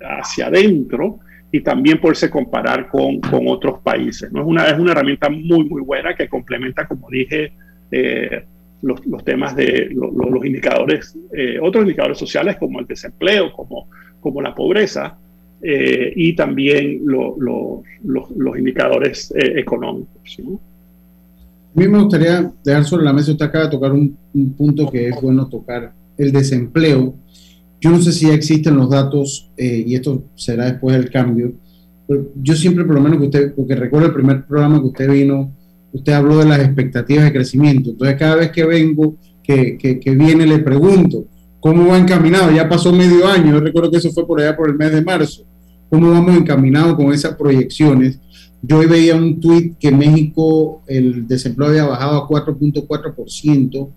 hacia adentro y también poderse comparar con, con otros países. ¿no? Es, una, es una herramienta muy, muy buena que complementa, como dije, eh, los, los, temas de los indicadores, eh, otros indicadores sociales como el desempleo, como, como la pobreza, eh, y también los indicadores económicos. A mí me gustaría dejar sobre la mesa, usted acaba de tocar un punto que es bueno tocar, el desempleo yo no sé si ya existen los datos, eh, y esto será después del cambio, pero yo siempre, por lo menos que usted, porque recuerdo el primer programa que usted vino, usted habló de las expectativas de crecimiento. Entonces, cada vez que vengo, que, que, viene, le pregunto, ¿cómo va encaminado? Ya pasó medio año, yo recuerdo que eso fue por allá por el mes de marzo. ¿Cómo vamos encaminados con esas proyecciones? Yo hoy veía un tuit que México, el desempleo había bajado a 4.4%,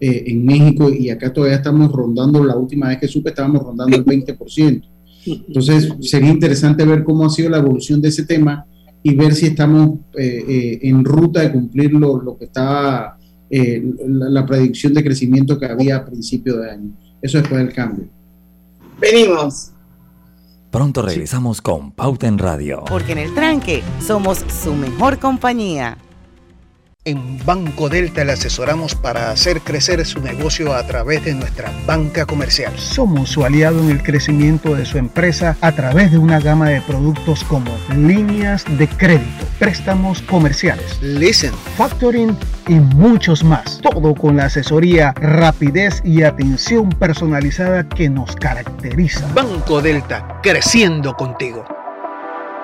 eh, en México y acá todavía estamos rondando, la última vez que supe estábamos rondando el 20%. Entonces sería interesante ver cómo ha sido la evolución de ese tema y ver si estamos eh, eh, en ruta de cumplir lo, lo que estaba, la, la, predicción de crecimiento que había a principio de año. Eso después del cambio. Venimos. Pronto regresamos con Pauta en Radio. Porque en el tranque somos su mejor compañía. En Banco Delta le asesoramos para hacer crecer su negocio a través de nuestra banca comercial. Somos su aliado en el crecimiento de su empresa a través de una gama de productos como líneas de crédito, préstamos comerciales, listen, factoring y muchos más. Todo con la asesoría, rapidez y atención personalizada que nos caracteriza. Banco Delta, creciendo contigo.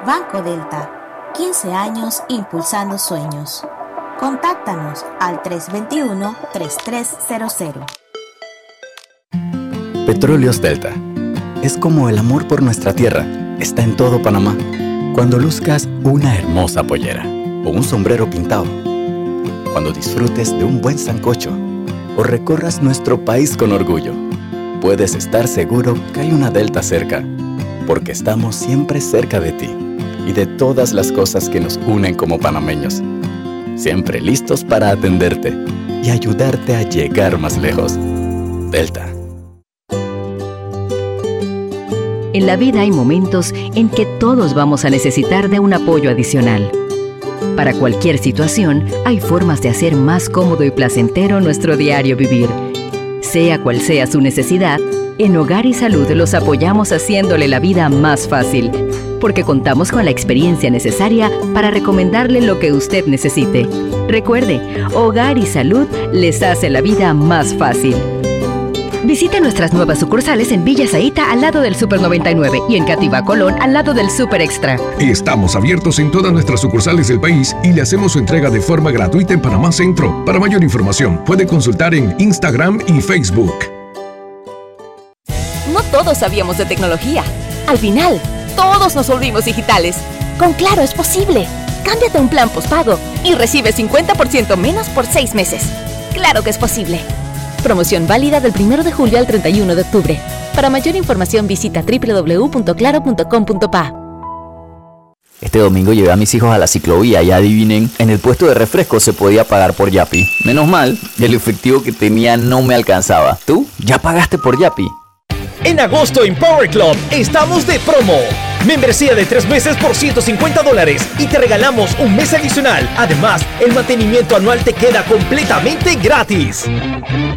Banco Delta, 15 años impulsando sueños. Contáctanos al 321-3300. Petróleos Delta. Es como el amor por nuestra tierra. Está en todo Panamá. Cuando luzcas una hermosa pollera o un sombrero pintado. Cuando disfrutes de un buen sancocho o recorras nuestro país con orgullo. Puedes estar seguro que hay una Delta cerca, porque estamos siempre cerca de ti y de todas las cosas que nos unen como panameños siempre listos para atenderte y ayudarte a llegar más lejos. Delta. En la vida hay momentos en que todos vamos a necesitar de un apoyo adicional. Para cualquier situación, hay formas de hacer más cómodo y placentero nuestro diario vivir. Sea cual sea su necesidad, en Hogar y Salud los apoyamos haciéndole la vida más fácil porque contamos con la experiencia necesaria para recomendarle lo que usted necesite. Recuerde, Hogar y Salud les hace la vida más fácil. Visite nuestras nuevas sucursales en Villa Zaita al lado del Super 99 y en Cativa Colón al lado del Super Extra. Estamos abiertos en todas nuestras sucursales del país y le hacemos su entrega de forma gratuita en Panamá Centro. Para mayor información, puede consultar en Instagram y Facebook. No todos sabíamos de tecnología. Al final, todos nos volvimos digitales. Con Claro es posible. Cámbiate un plan postpago y recibe 50% menos por seis meses. Claro que es posible. Promoción válida del 1 de julio al 31 de octubre. Para mayor información visita www.claro.com.pa. Este domingo llevé a mis hijos a la ciclovía y adivinen, en el puesto de refresco se podía pagar por Yapi. Menos mal, el efectivo que tenía no me alcanzaba. ¿Tú? ¿Ya pagaste por Yapi? En agosto en Power Club estamos de promo. Membresía de tres meses por 150 dólares y te regalamos un mes adicional. Además, el mantenimiento anual te queda completamente gratis.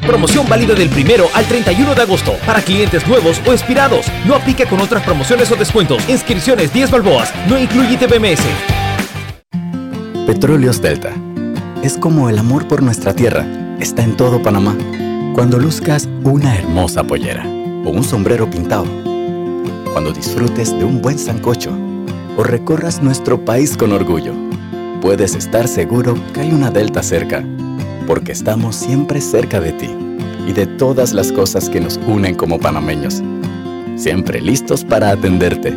Promoción válida del primero al 31 de agosto para clientes nuevos o expirados. No aplica con otras promociones o descuentos. Inscripciones 10 balboas. No incluye TBMS. Petróleos Delta. Es como el amor por nuestra tierra. Está en todo Panamá. Cuando luzcas una hermosa pollera o un sombrero pintado. Cuando disfrutes de un buen sancocho o recorras nuestro país con orgullo, puedes estar seguro que hay una Delta cerca, porque estamos siempre cerca de ti y de todas las cosas que nos unen como panameños. Siempre listos para atenderte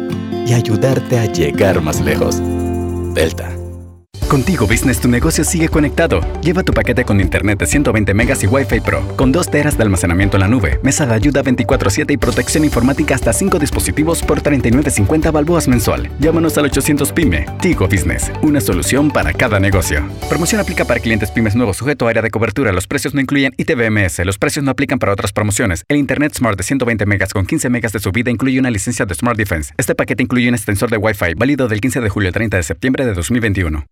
y ayudarte a llegar más lejos. Delta Contigo Business tu negocio sigue conectado. Lleva tu paquete con internet de 120 megas y Wi-Fi Pro, con 2 teras de almacenamiento en la nube, mesa de ayuda 24/7 y protección informática hasta 5 dispositivos por 39.50 balboas mensual. Llámanos al 800 PYME. Tigo Business, una solución para cada negocio. Promoción aplica para clientes pymes nuevos sujeto a área de cobertura. Los precios no incluyen ITBMS. Los precios no aplican para otras promociones. El Internet Smart de 120 megas con 15 megas de subida incluye una licencia de Smart Defense. Este paquete incluye un extensor de Wi-Fi válido del 15 de julio al 30 de septiembre de 2021.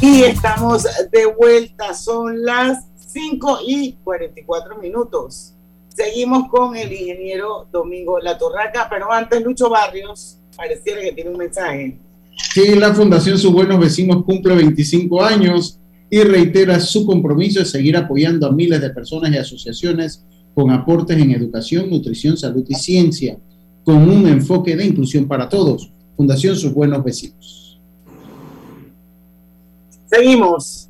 Y estamos de vuelta, son las 5 y 44 minutos. Seguimos con el ingeniero Domingo La Torraca, pero antes Lucho Barrios pareciera que tiene un mensaje. Sí, la Fundación Sus Buenos Vecinos cumple 25 años y reitera su compromiso de seguir apoyando a miles de personas y asociaciones con aportes en educación, nutrición, salud y ciencia, con un enfoque de inclusión para todos. Fundación Sus Buenos Vecinos. Seguimos.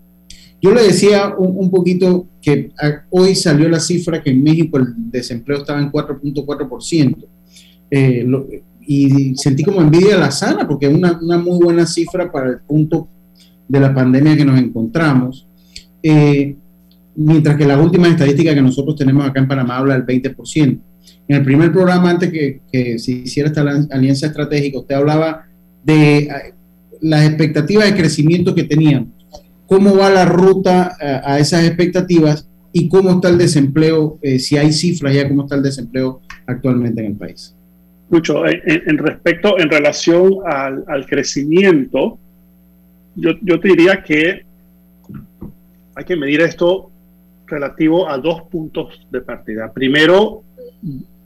Yo le decía un, poquito que hoy salió la cifra que en México el desempleo estaba en 4.4%. Eh, y sentí como envidia la sana, porque es una, una muy buena cifra para el punto de la pandemia que nos encontramos, eh, mientras que la última estadística que nosotros tenemos acá en Panamá habla del 20%. En el primer programa, antes que, se hiciera esta alianza estratégica, usted hablaba de eh, las expectativas de crecimiento que tenían, cómo va la ruta eh, a, esas expectativas y cómo está el desempleo, si hay cifras ya, cómo está el desempleo actualmente en el país. Mucho, en, respecto, en relación al, al crecimiento, yo, yo te diría que hay que medir esto relativo a dos puntos de partida. Primero,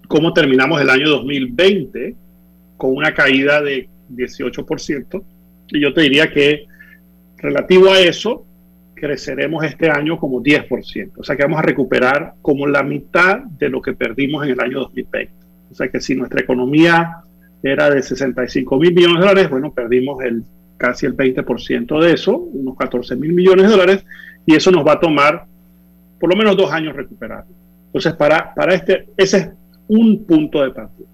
cómo terminamos el año 2020 con una caída de 18%. Y yo te diría que relativo a eso, creceremos este año como 10%. O sea que vamos a recuperar como la mitad de lo que perdimos en el año 2020. O sea que si nuestra economía era de 65 mil millones de dólares, bueno, perdimos el casi el 20% de eso, unos 14 mil millones de dólares, y eso nos va a tomar por lo menos dos años recuperar. Entonces, para, para este, ese es un punto de partida.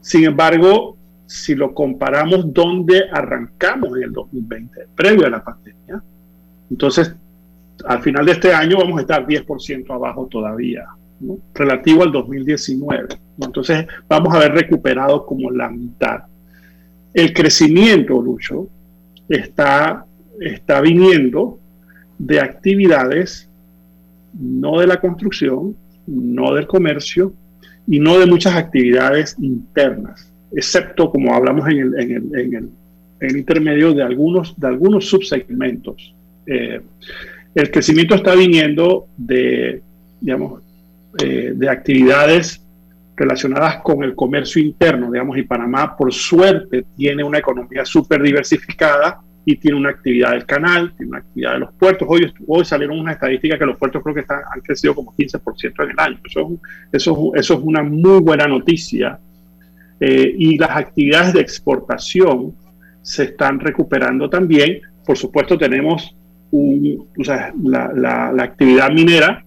Sin embargo, si lo comparamos donde arrancamos en el 2020, previo a la pandemia, entonces al final de este año vamos a estar 10% abajo todavía, relativo al 2019. Entonces vamos a haber recuperado como la mitad. El crecimiento, Lucho, está, está viniendo de actividades no de la construcción, no del comercio y no de muchas actividades internas, excepto como hablamos en el, en el, en el, en intermedio de algunos, de algunos subsegmentos. Eh, el crecimiento está viniendo de, digamos, eh, de actividades relacionadas con el comercio interno, digamos, y Panamá, por suerte, tiene una economía súper diversificada y tiene una actividad del canal, tiene una actividad de los puertos. Hoy, hoy salieron una estadística que los puertos creo que están, han crecido como 15% en el año. Eso, eso, eso es una muy buena noticia. Eh, y las actividades de exportación se están recuperando también. Por supuesto, tenemos la actividad minera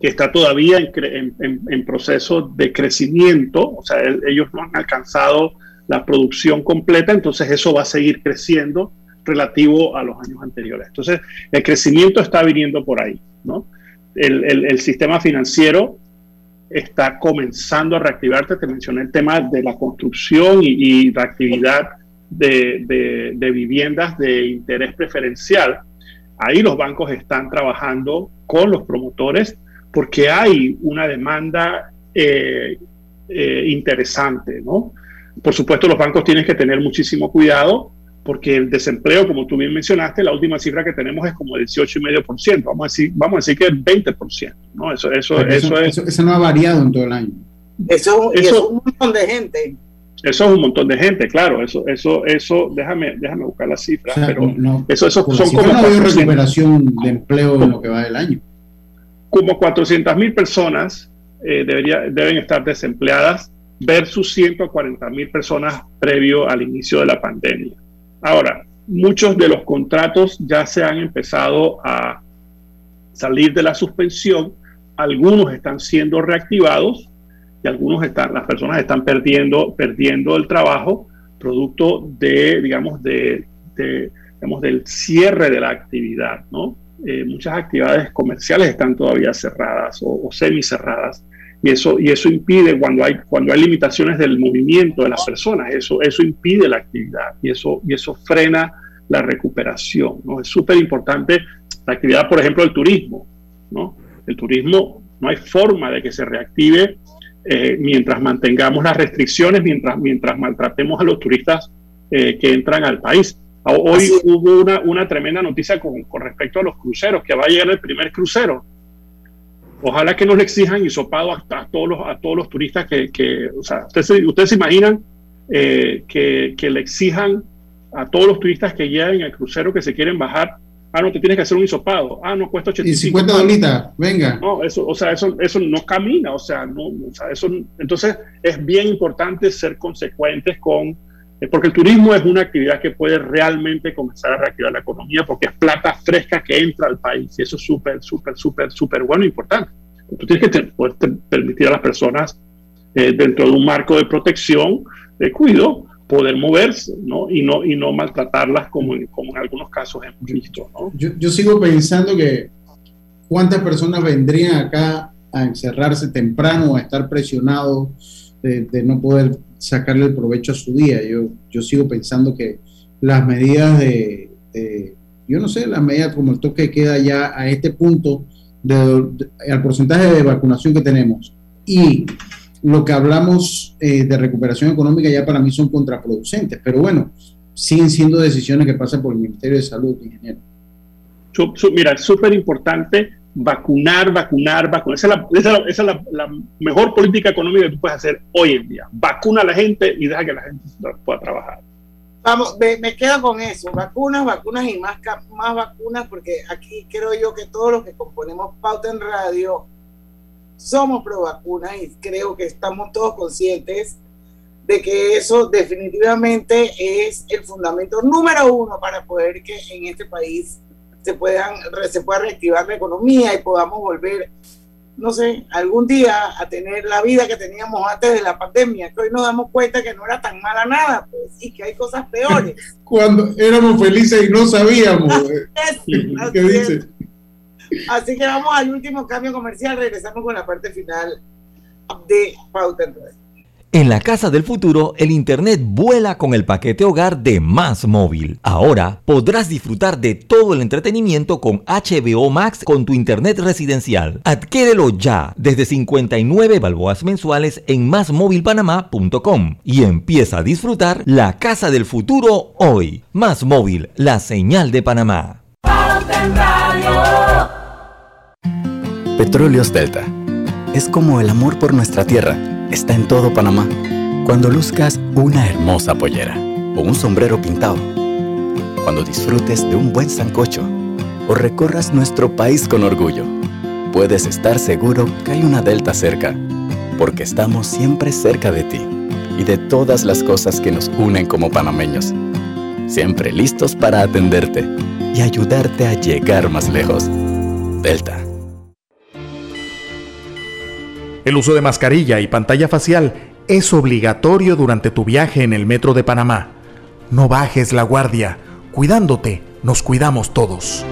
que está todavía en, proceso de crecimiento, o sea, ellos no han alcanzado la producción completa, entonces eso va a seguir creciendo relativo a los años anteriores. Entonces, el crecimiento está viniendo por ahí, ¿no? El, sistema financiero está comenzando a reactivarse, te mencioné el tema de la construcción y, la actividad de viviendas de interés preferencial. Ahí los bancos están trabajando con los promotores porque hay una demanda eh, eh, interesante, ¿no? Por supuesto, los bancos tienen que tener muchísimo cuidado porque el desempleo, como tú bien mencionaste, la última cifra que tenemos es como el 18,5%. Vamos a decir, vamos a decir que el 20%, ¿no? Eso, eso, eso, es, eso, no ha variado en todo el año. Eso, es un montón de gente. Eso es un montón de gente, claro. Eso, eso, eso, déjame, déjame buscar las cifras, pero eso, eso son como. No recuperación de empleo en lo que va del año como 400 mil personas eh, deben estar desempleadas versus 140 mil personas previo al inicio de la pandemia. Ahora, muchos de los contratos ya se han empezado a, salir de la suspensión, algunos están siendo reactivados y algunos están, las personas están perdiendo, perdiendo el trabajo producto de, digamos, de, digamos, del cierre de la actividad, ¿no? Eh, muchas actividades comerciales están todavía cerradas o, semi cerradas y eso, y eso impide cuando hay, cuando hay limitaciones del movimiento de las personas, eso, eso impide la actividad y eso, y eso frena la recuperación. ¿no? Es súper importante la actividad, por ejemplo, del turismo. ¿no? El turismo no hay forma de que se reactive eh, mientras mantengamos las restricciones, mientras, mientras maltratemos a los turistas eh, que entran al país. Hoy hubo una, una, tremenda noticia con, con, respecto a los cruceros, que va a llegar el primer crucero. Ojalá que no le exijan hisopado a, a todos, los, a todos los turistas que, que o sea, ustedes, ustedes se imaginan eh, que, que, le exijan a todos los turistas que lleguen al crucero que se quieren bajar ah, no, te tienes que hacer un hisopado, ah, no, cuesta 85. Y 50 dolitas, venga. No, eso, o sea, eso, eso no camina, o sea, no, o sea, eso, entonces es bien importante ser consecuentes con, porque el turismo es una actividad que puede realmente comenzar a reactivar la economía, porque es plata fresca que entra al país, y eso es súper, súper, súper, súper bueno e importante. Tú tienes que poder permitir a las personas eh, dentro de un marco de protección, de cuidado, poder moverse ¿no? Y, no, y no maltratarlas como, como en algunos casos hemos visto. ¿no? Yo, yo, sigo pensando que cuántas personas vendrían acá a encerrarse temprano, a estar presionados de, no poder sacarle el provecho a su día. Yo, yo sigo pensando que las medidas de, yo no sé, las medidas como el toque queda ya a este punto, de, al porcentaje de vacunación que tenemos y lo que hablamos eh, de recuperación económica ya para mí son contraproducentes, pero bueno, siguen siendo decisiones que pasan por el Ministerio de Salud, ingeniero. mira, es súper importante vacunar, vacunar, vacunar. Esa es, la, la, mejor política económica que tú puedes hacer hoy en día. Vacuna a la gente y deja que la gente pueda trabajar. Vamos, me, me quedo con eso. Vacunas, vacunas y más, más vacunas, porque aquí creo yo que todos los que componemos Pauta en Radio somos pro vacuna y creo que estamos todos conscientes de que eso definitivamente es el fundamento número uno para poder que en este país se puedan se pueda reactivar la economía y podamos volver no sé, algún día a tener la vida que teníamos antes de la pandemia, que hoy nos damos cuenta que no era tan mala nada, pues, y que hay cosas peores. Cuando éramos felices y no sabíamos. ¿Qué dice? Así que vamos al último cambio comercial. Regresamos con la parte final de Pauta en En la casa del futuro, el Internet vuela con el paquete hogar de Más Móvil. Ahora podrás disfrutar de todo el entretenimiento con HBO Max con tu Internet residencial. Adquiérelo ya desde 59 balboas mensuales en másmóvilpanamá.com y empieza a disfrutar la casa del futuro hoy. Más Móvil, la señal de Panamá. Petróleos Delta. Es como el amor por nuestra tierra. Está en todo Panamá. Cuando luzcas una hermosa pollera o un sombrero pintado. Cuando disfrutes de un buen sancocho o recorras nuestro país con orgullo. Puedes estar seguro que hay una Delta cerca, porque estamos siempre cerca de ti y de todas las cosas que nos unen como panameños. Siempre listos para atenderte y ayudarte a llegar más lejos. Delta El uso de mascarilla y pantalla facial es obligatorio durante tu viaje en el metro de Panamá. No bajes la guardia. Cuidándote, nos cuidamos todos.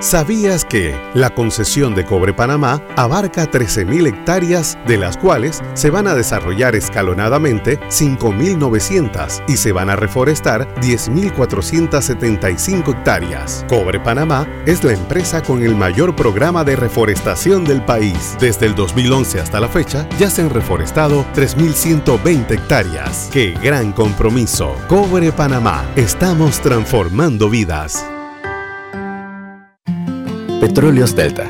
¿Sabías que la concesión de Cobre Panamá abarca 13.000 hectáreas, de las cuales se van a desarrollar escalonadamente 5.900 y se van a reforestar 10.475 hectáreas? Cobre Panamá es la empresa con el mayor programa de reforestación del país. Desde el 2011 hasta la fecha ya se han reforestado 3.120 hectáreas. ¡Qué gran compromiso! Cobre Panamá, estamos transformando vidas. Petróleos Delta.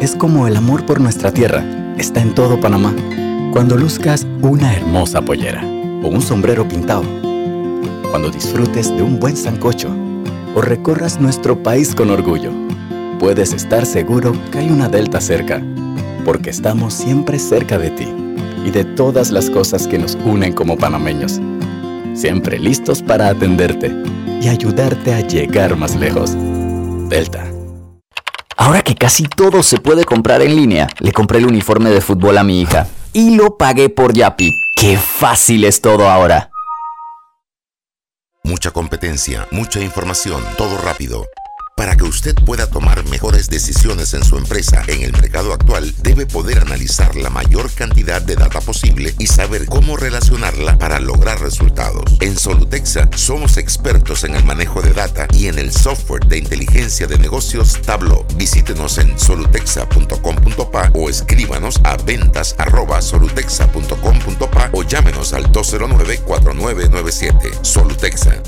Es como el amor por nuestra tierra. Está en todo Panamá. Cuando luzcas una hermosa pollera o un sombrero pintado. Cuando disfrutes de un buen sancocho o recorras nuestro país con orgullo. Puedes estar seguro que hay una Delta cerca, porque estamos siempre cerca de ti y de todas las cosas que nos unen como panameños. Siempre listos para atenderte y ayudarte a llegar más lejos. Delta Ahora que casi todo se puede comprar en línea, le compré el uniforme de fútbol a mi hija y lo pagué por Yapi. ¡Qué fácil es todo ahora! Mucha competencia, mucha información, todo rápido. Para que usted pueda tomar mejores decisiones en su empresa en el mercado actual, debe poder analizar la mayor cantidad de data posible y saber cómo relacionarla para lograr resultados. En Solutexa somos expertos en el manejo de data y en el software de inteligencia de negocios Tableau. Visítenos en solutexa.com.pa o escríbanos a ventas@solutexa.com.pa o llámenos al 209-4997. Solutexa.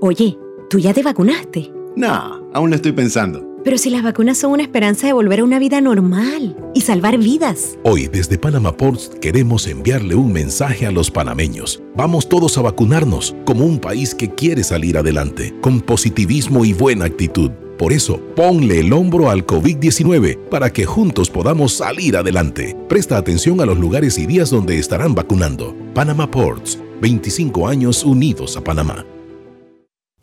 Oye, ¿tú ya te vacunaste? No, aún lo estoy pensando. Pero si las vacunas son una esperanza de volver a una vida normal y salvar vidas. Hoy desde Panama Ports queremos enviarle un mensaje a los panameños. Vamos todos a vacunarnos como un país que quiere salir adelante, con positivismo y buena actitud. Por eso, ponle el hombro al COVID-19 para que juntos podamos salir adelante. Presta atención a los lugares y días donde estarán vacunando. Panama Ports, 25 años unidos a Panamá.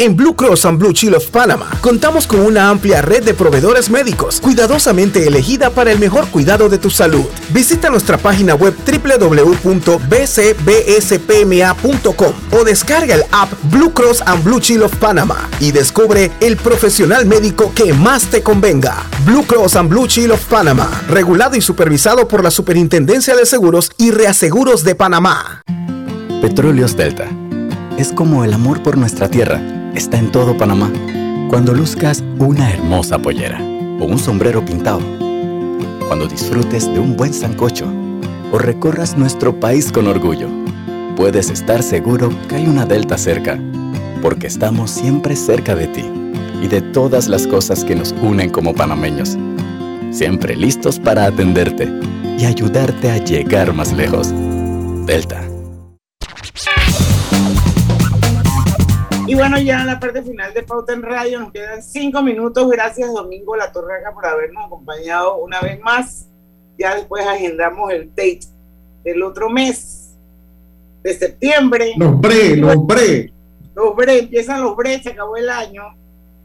En Blue Cross and Blue Shield of Panama contamos con una amplia red de proveedores médicos cuidadosamente elegida para el mejor cuidado de tu salud. Visita nuestra página web www.bcbspma.com o descarga el app Blue Cross and Blue Shield of Panama y descubre el profesional médico que más te convenga. Blue Cross and Blue Shield of Panama, regulado y supervisado por la Superintendencia de Seguros y Reaseguros de Panamá. Petróleos Delta. Es como el amor por nuestra tierra está en todo Panamá. Cuando luzcas una hermosa pollera o un sombrero pintado, cuando disfrutes de un buen sancocho o recorras nuestro país con orgullo, puedes estar seguro que hay una Delta cerca, porque estamos siempre cerca de ti y de todas las cosas que nos unen como panameños. Siempre listos para atenderte y ayudarte a llegar más lejos. Delta. Y bueno, ya en la parte final de Pauta en Radio nos quedan cinco minutos. Gracias, Domingo La Torreja, por habernos acompañado una vez más. Ya después agendamos el date del otro mes de septiembre. Los bre, los bre. Los bre, empiezan los bre, se acabó el año.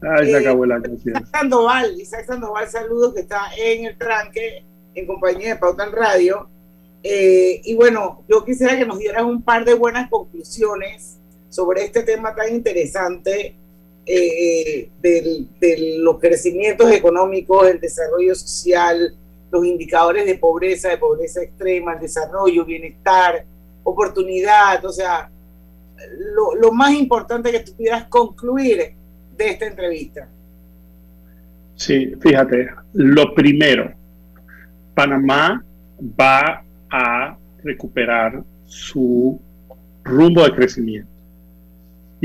Ay, se acabó el año. sí. Isaac Sandoval, Isaac Sandoval, saludos, que está en el tranque en compañía de Pauta en Radio. Eh, y bueno, yo quisiera que nos dieras un par de buenas conclusiones sobre este tema tan interesante eh, del- de los crecimientos económicos, el desarrollo social, los indicadores de pobreza, de pobreza extrema, el desarrollo, bienestar, oportunidad, o sea, lo, lo más importante que tú pudieras concluir de esta entrevista. Sí, fíjate, lo primero, Panamá va a recuperar su rumbo de crecimiento.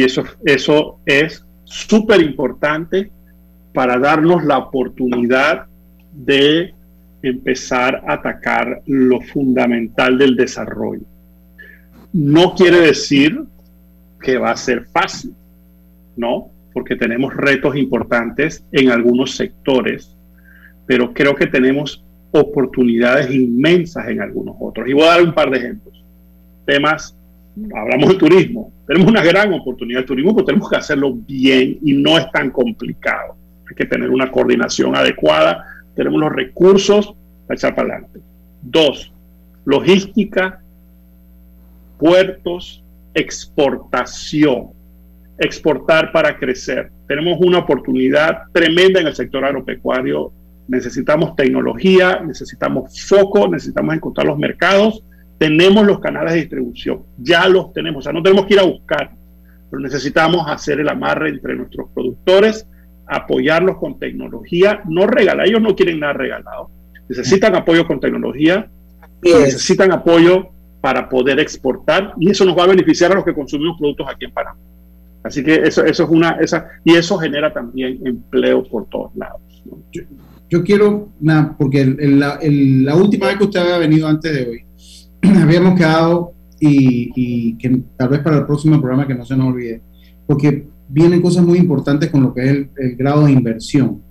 Y eso, eso es súper importante para darnos la oportunidad de empezar a atacar lo fundamental del desarrollo. No quiere decir que va a ser fácil, ¿no? Porque tenemos retos importantes en algunos sectores, pero creo que tenemos oportunidades inmensas en algunos otros. Y voy a dar un par de ejemplos. Temas, hablamos de turismo, tenemos una gran oportunidad de turismo, pero tenemos que hacerlo bien y no es tan complicado. Hay que tener una coordinación adecuada, tenemos los recursos para echar para adelante. Dos, logística, puertos, exportación. Exportar para crecer. Tenemos una oportunidad tremenda en el sector agropecuario. Necesitamos tecnología, necesitamos foco, necesitamos encontrar los mercados. Tenemos los canales de distribución, ya los tenemos. O sea, no tenemos que ir a buscar, pero necesitamos hacer el amarre entre nuestros productores, apoyarlos con tecnología, no regalar. Ellos no quieren nada regalado. Necesitan apoyo con tecnología, necesitan apoyo para poder exportar y eso nos va a beneficiar a los que consumimos productos aquí en Panamá. Así que eso, eso es una, esa, y eso genera también empleo por todos lados. ¿no? Yo quiero, nada, porque el- el- la, el- la última vez que usted había venido antes de hoy, habíamos quedado y, y que tal vez para el próximo programa que no se nos olvide, porque vienen cosas muy importantes con lo que es el, el grado de inversión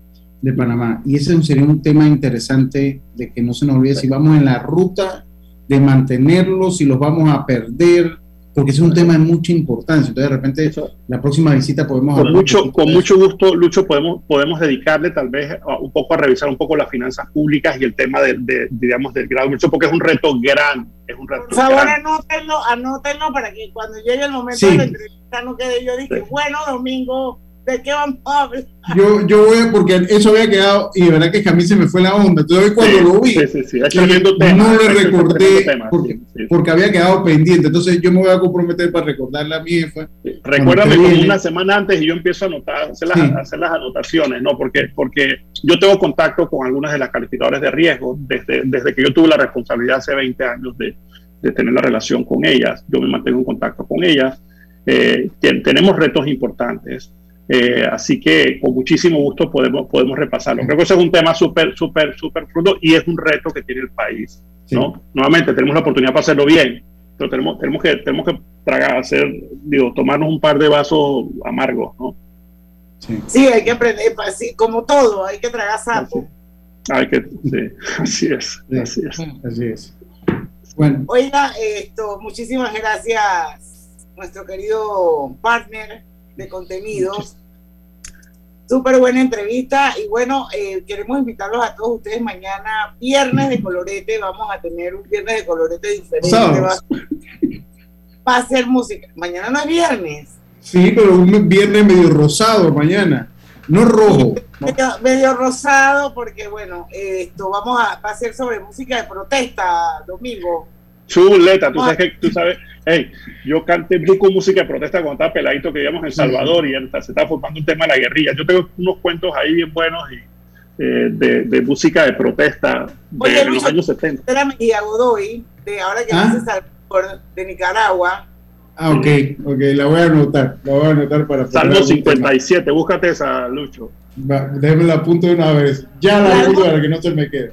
de Panamá. Y ese sería un tema interesante de que no se nos olvide si vamos en la ruta de mantenerlos, si los vamos a perder, porque es un tema de mucha importancia. Entonces, de repente, la próxima visita podemos con mucho Con mucho gusto, Lucho, podemos, podemos dedicarle tal vez un poco a revisar un poco las finanzas públicas y el tema de, de digamos, del grado mucho, porque es un reto grande. Es un reto Por favor, anótenlo, anótenlo para que cuando llegue el momento de la entrevista no quede. Yo dije, bueno, domingo ¿De qué vamos a hablar? Yo, yo voy a, porque eso había quedado, y de verdad que a mí se me fue la onda. Entonces, cuando lo vi, no lo recordé porque, porque, había quedado pendiente. Entonces, yo me voy a comprometer para recordarle a mi jefa. Recuérdame como una semana antes y yo empiezo a anotar, hacer las, hacer las anotaciones, ¿no? Porque, porque yo tengo contacto con algunas de las calificadoras de riesgo desde, desde que yo tuve la responsabilidad hace 20 años de, de tener la relación con ellas. Yo me mantengo en contacto con ellas. Eh, tenemos retos importantes. Eh, así que con muchísimo gusto podemos, podemos repasarlo. Creo que ese es un tema súper, súper, súper fruto y es un reto que tiene el país. ¿no? Nuevamente, tenemos la oportunidad para hacerlo bien, pero tenemos, tenemos que, tenemos que tragar, hacer, digo, tomarnos un par de vasos amargos. ¿no? Sí. hay que aprender, así, como todo, hay que tragar sapo. Hay que, sí, así es, así es. Así es. Bueno. Oiga, esto, muchísimas gracias, nuestro querido partner de contenidos. Súper buena entrevista y bueno, eh, queremos invitarlos a todos ustedes mañana, viernes de colorete, vamos a tener un viernes de colorete diferente. Va, a ser música. Mañana no es viernes. Sí, pero un viernes medio rosado mañana, no rojo. Medio, rosado porque bueno, esto vamos a, va a ser sobre música de protesta, domingo. Chuleta, tú sabes que tú sabes, hey, yo canté música de protesta cuando estaba peladito que íbamos en Salvador y se estaba formando un tema de la guerrilla. Yo tengo unos cuentos ahí bien buenos y, eh, de, de, música de protesta de, los años 70. Era a Godoy, de ahora que ¿Ah? Salvador, de Nicaragua. Ah, ok, ok, la voy a anotar, la voy a anotar para... Salmo 57, búscate esa, Lucho. déjame la punto de una vez, ya la punto para que no se me quede.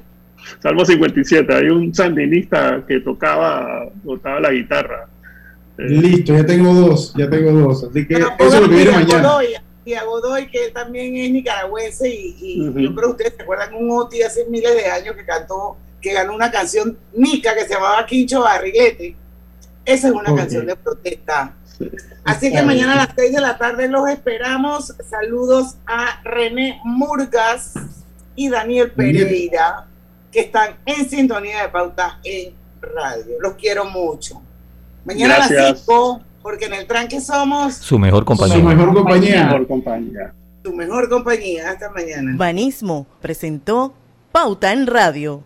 Salmo 57, hay un sandinista que tocaba, tocaba la guitarra. Eh, Listo, ya tengo dos, ya tengo dos. Así que eso es lo que viene mañana. Godoy, y a Godoy, que también es nicaragüense, y, yo creo que ustedes se acuerdan un Oti hace miles de años que cantó, que ganó una canción nica que se llamaba Quincho Barrilete. Esa es una canción de protesta. Así que mañana a las 6 de la tarde los esperamos. Saludos a René Murgas y Daniel Pereira que están en sintonía de pauta en radio. Los quiero mucho. Mañana a las 5, porque en el tranque somos su mejor compañía. Su mejor compañía. Su mejor compañía. Su mejor compañía. Hasta mañana. Banismo presentó Pauta en Radio.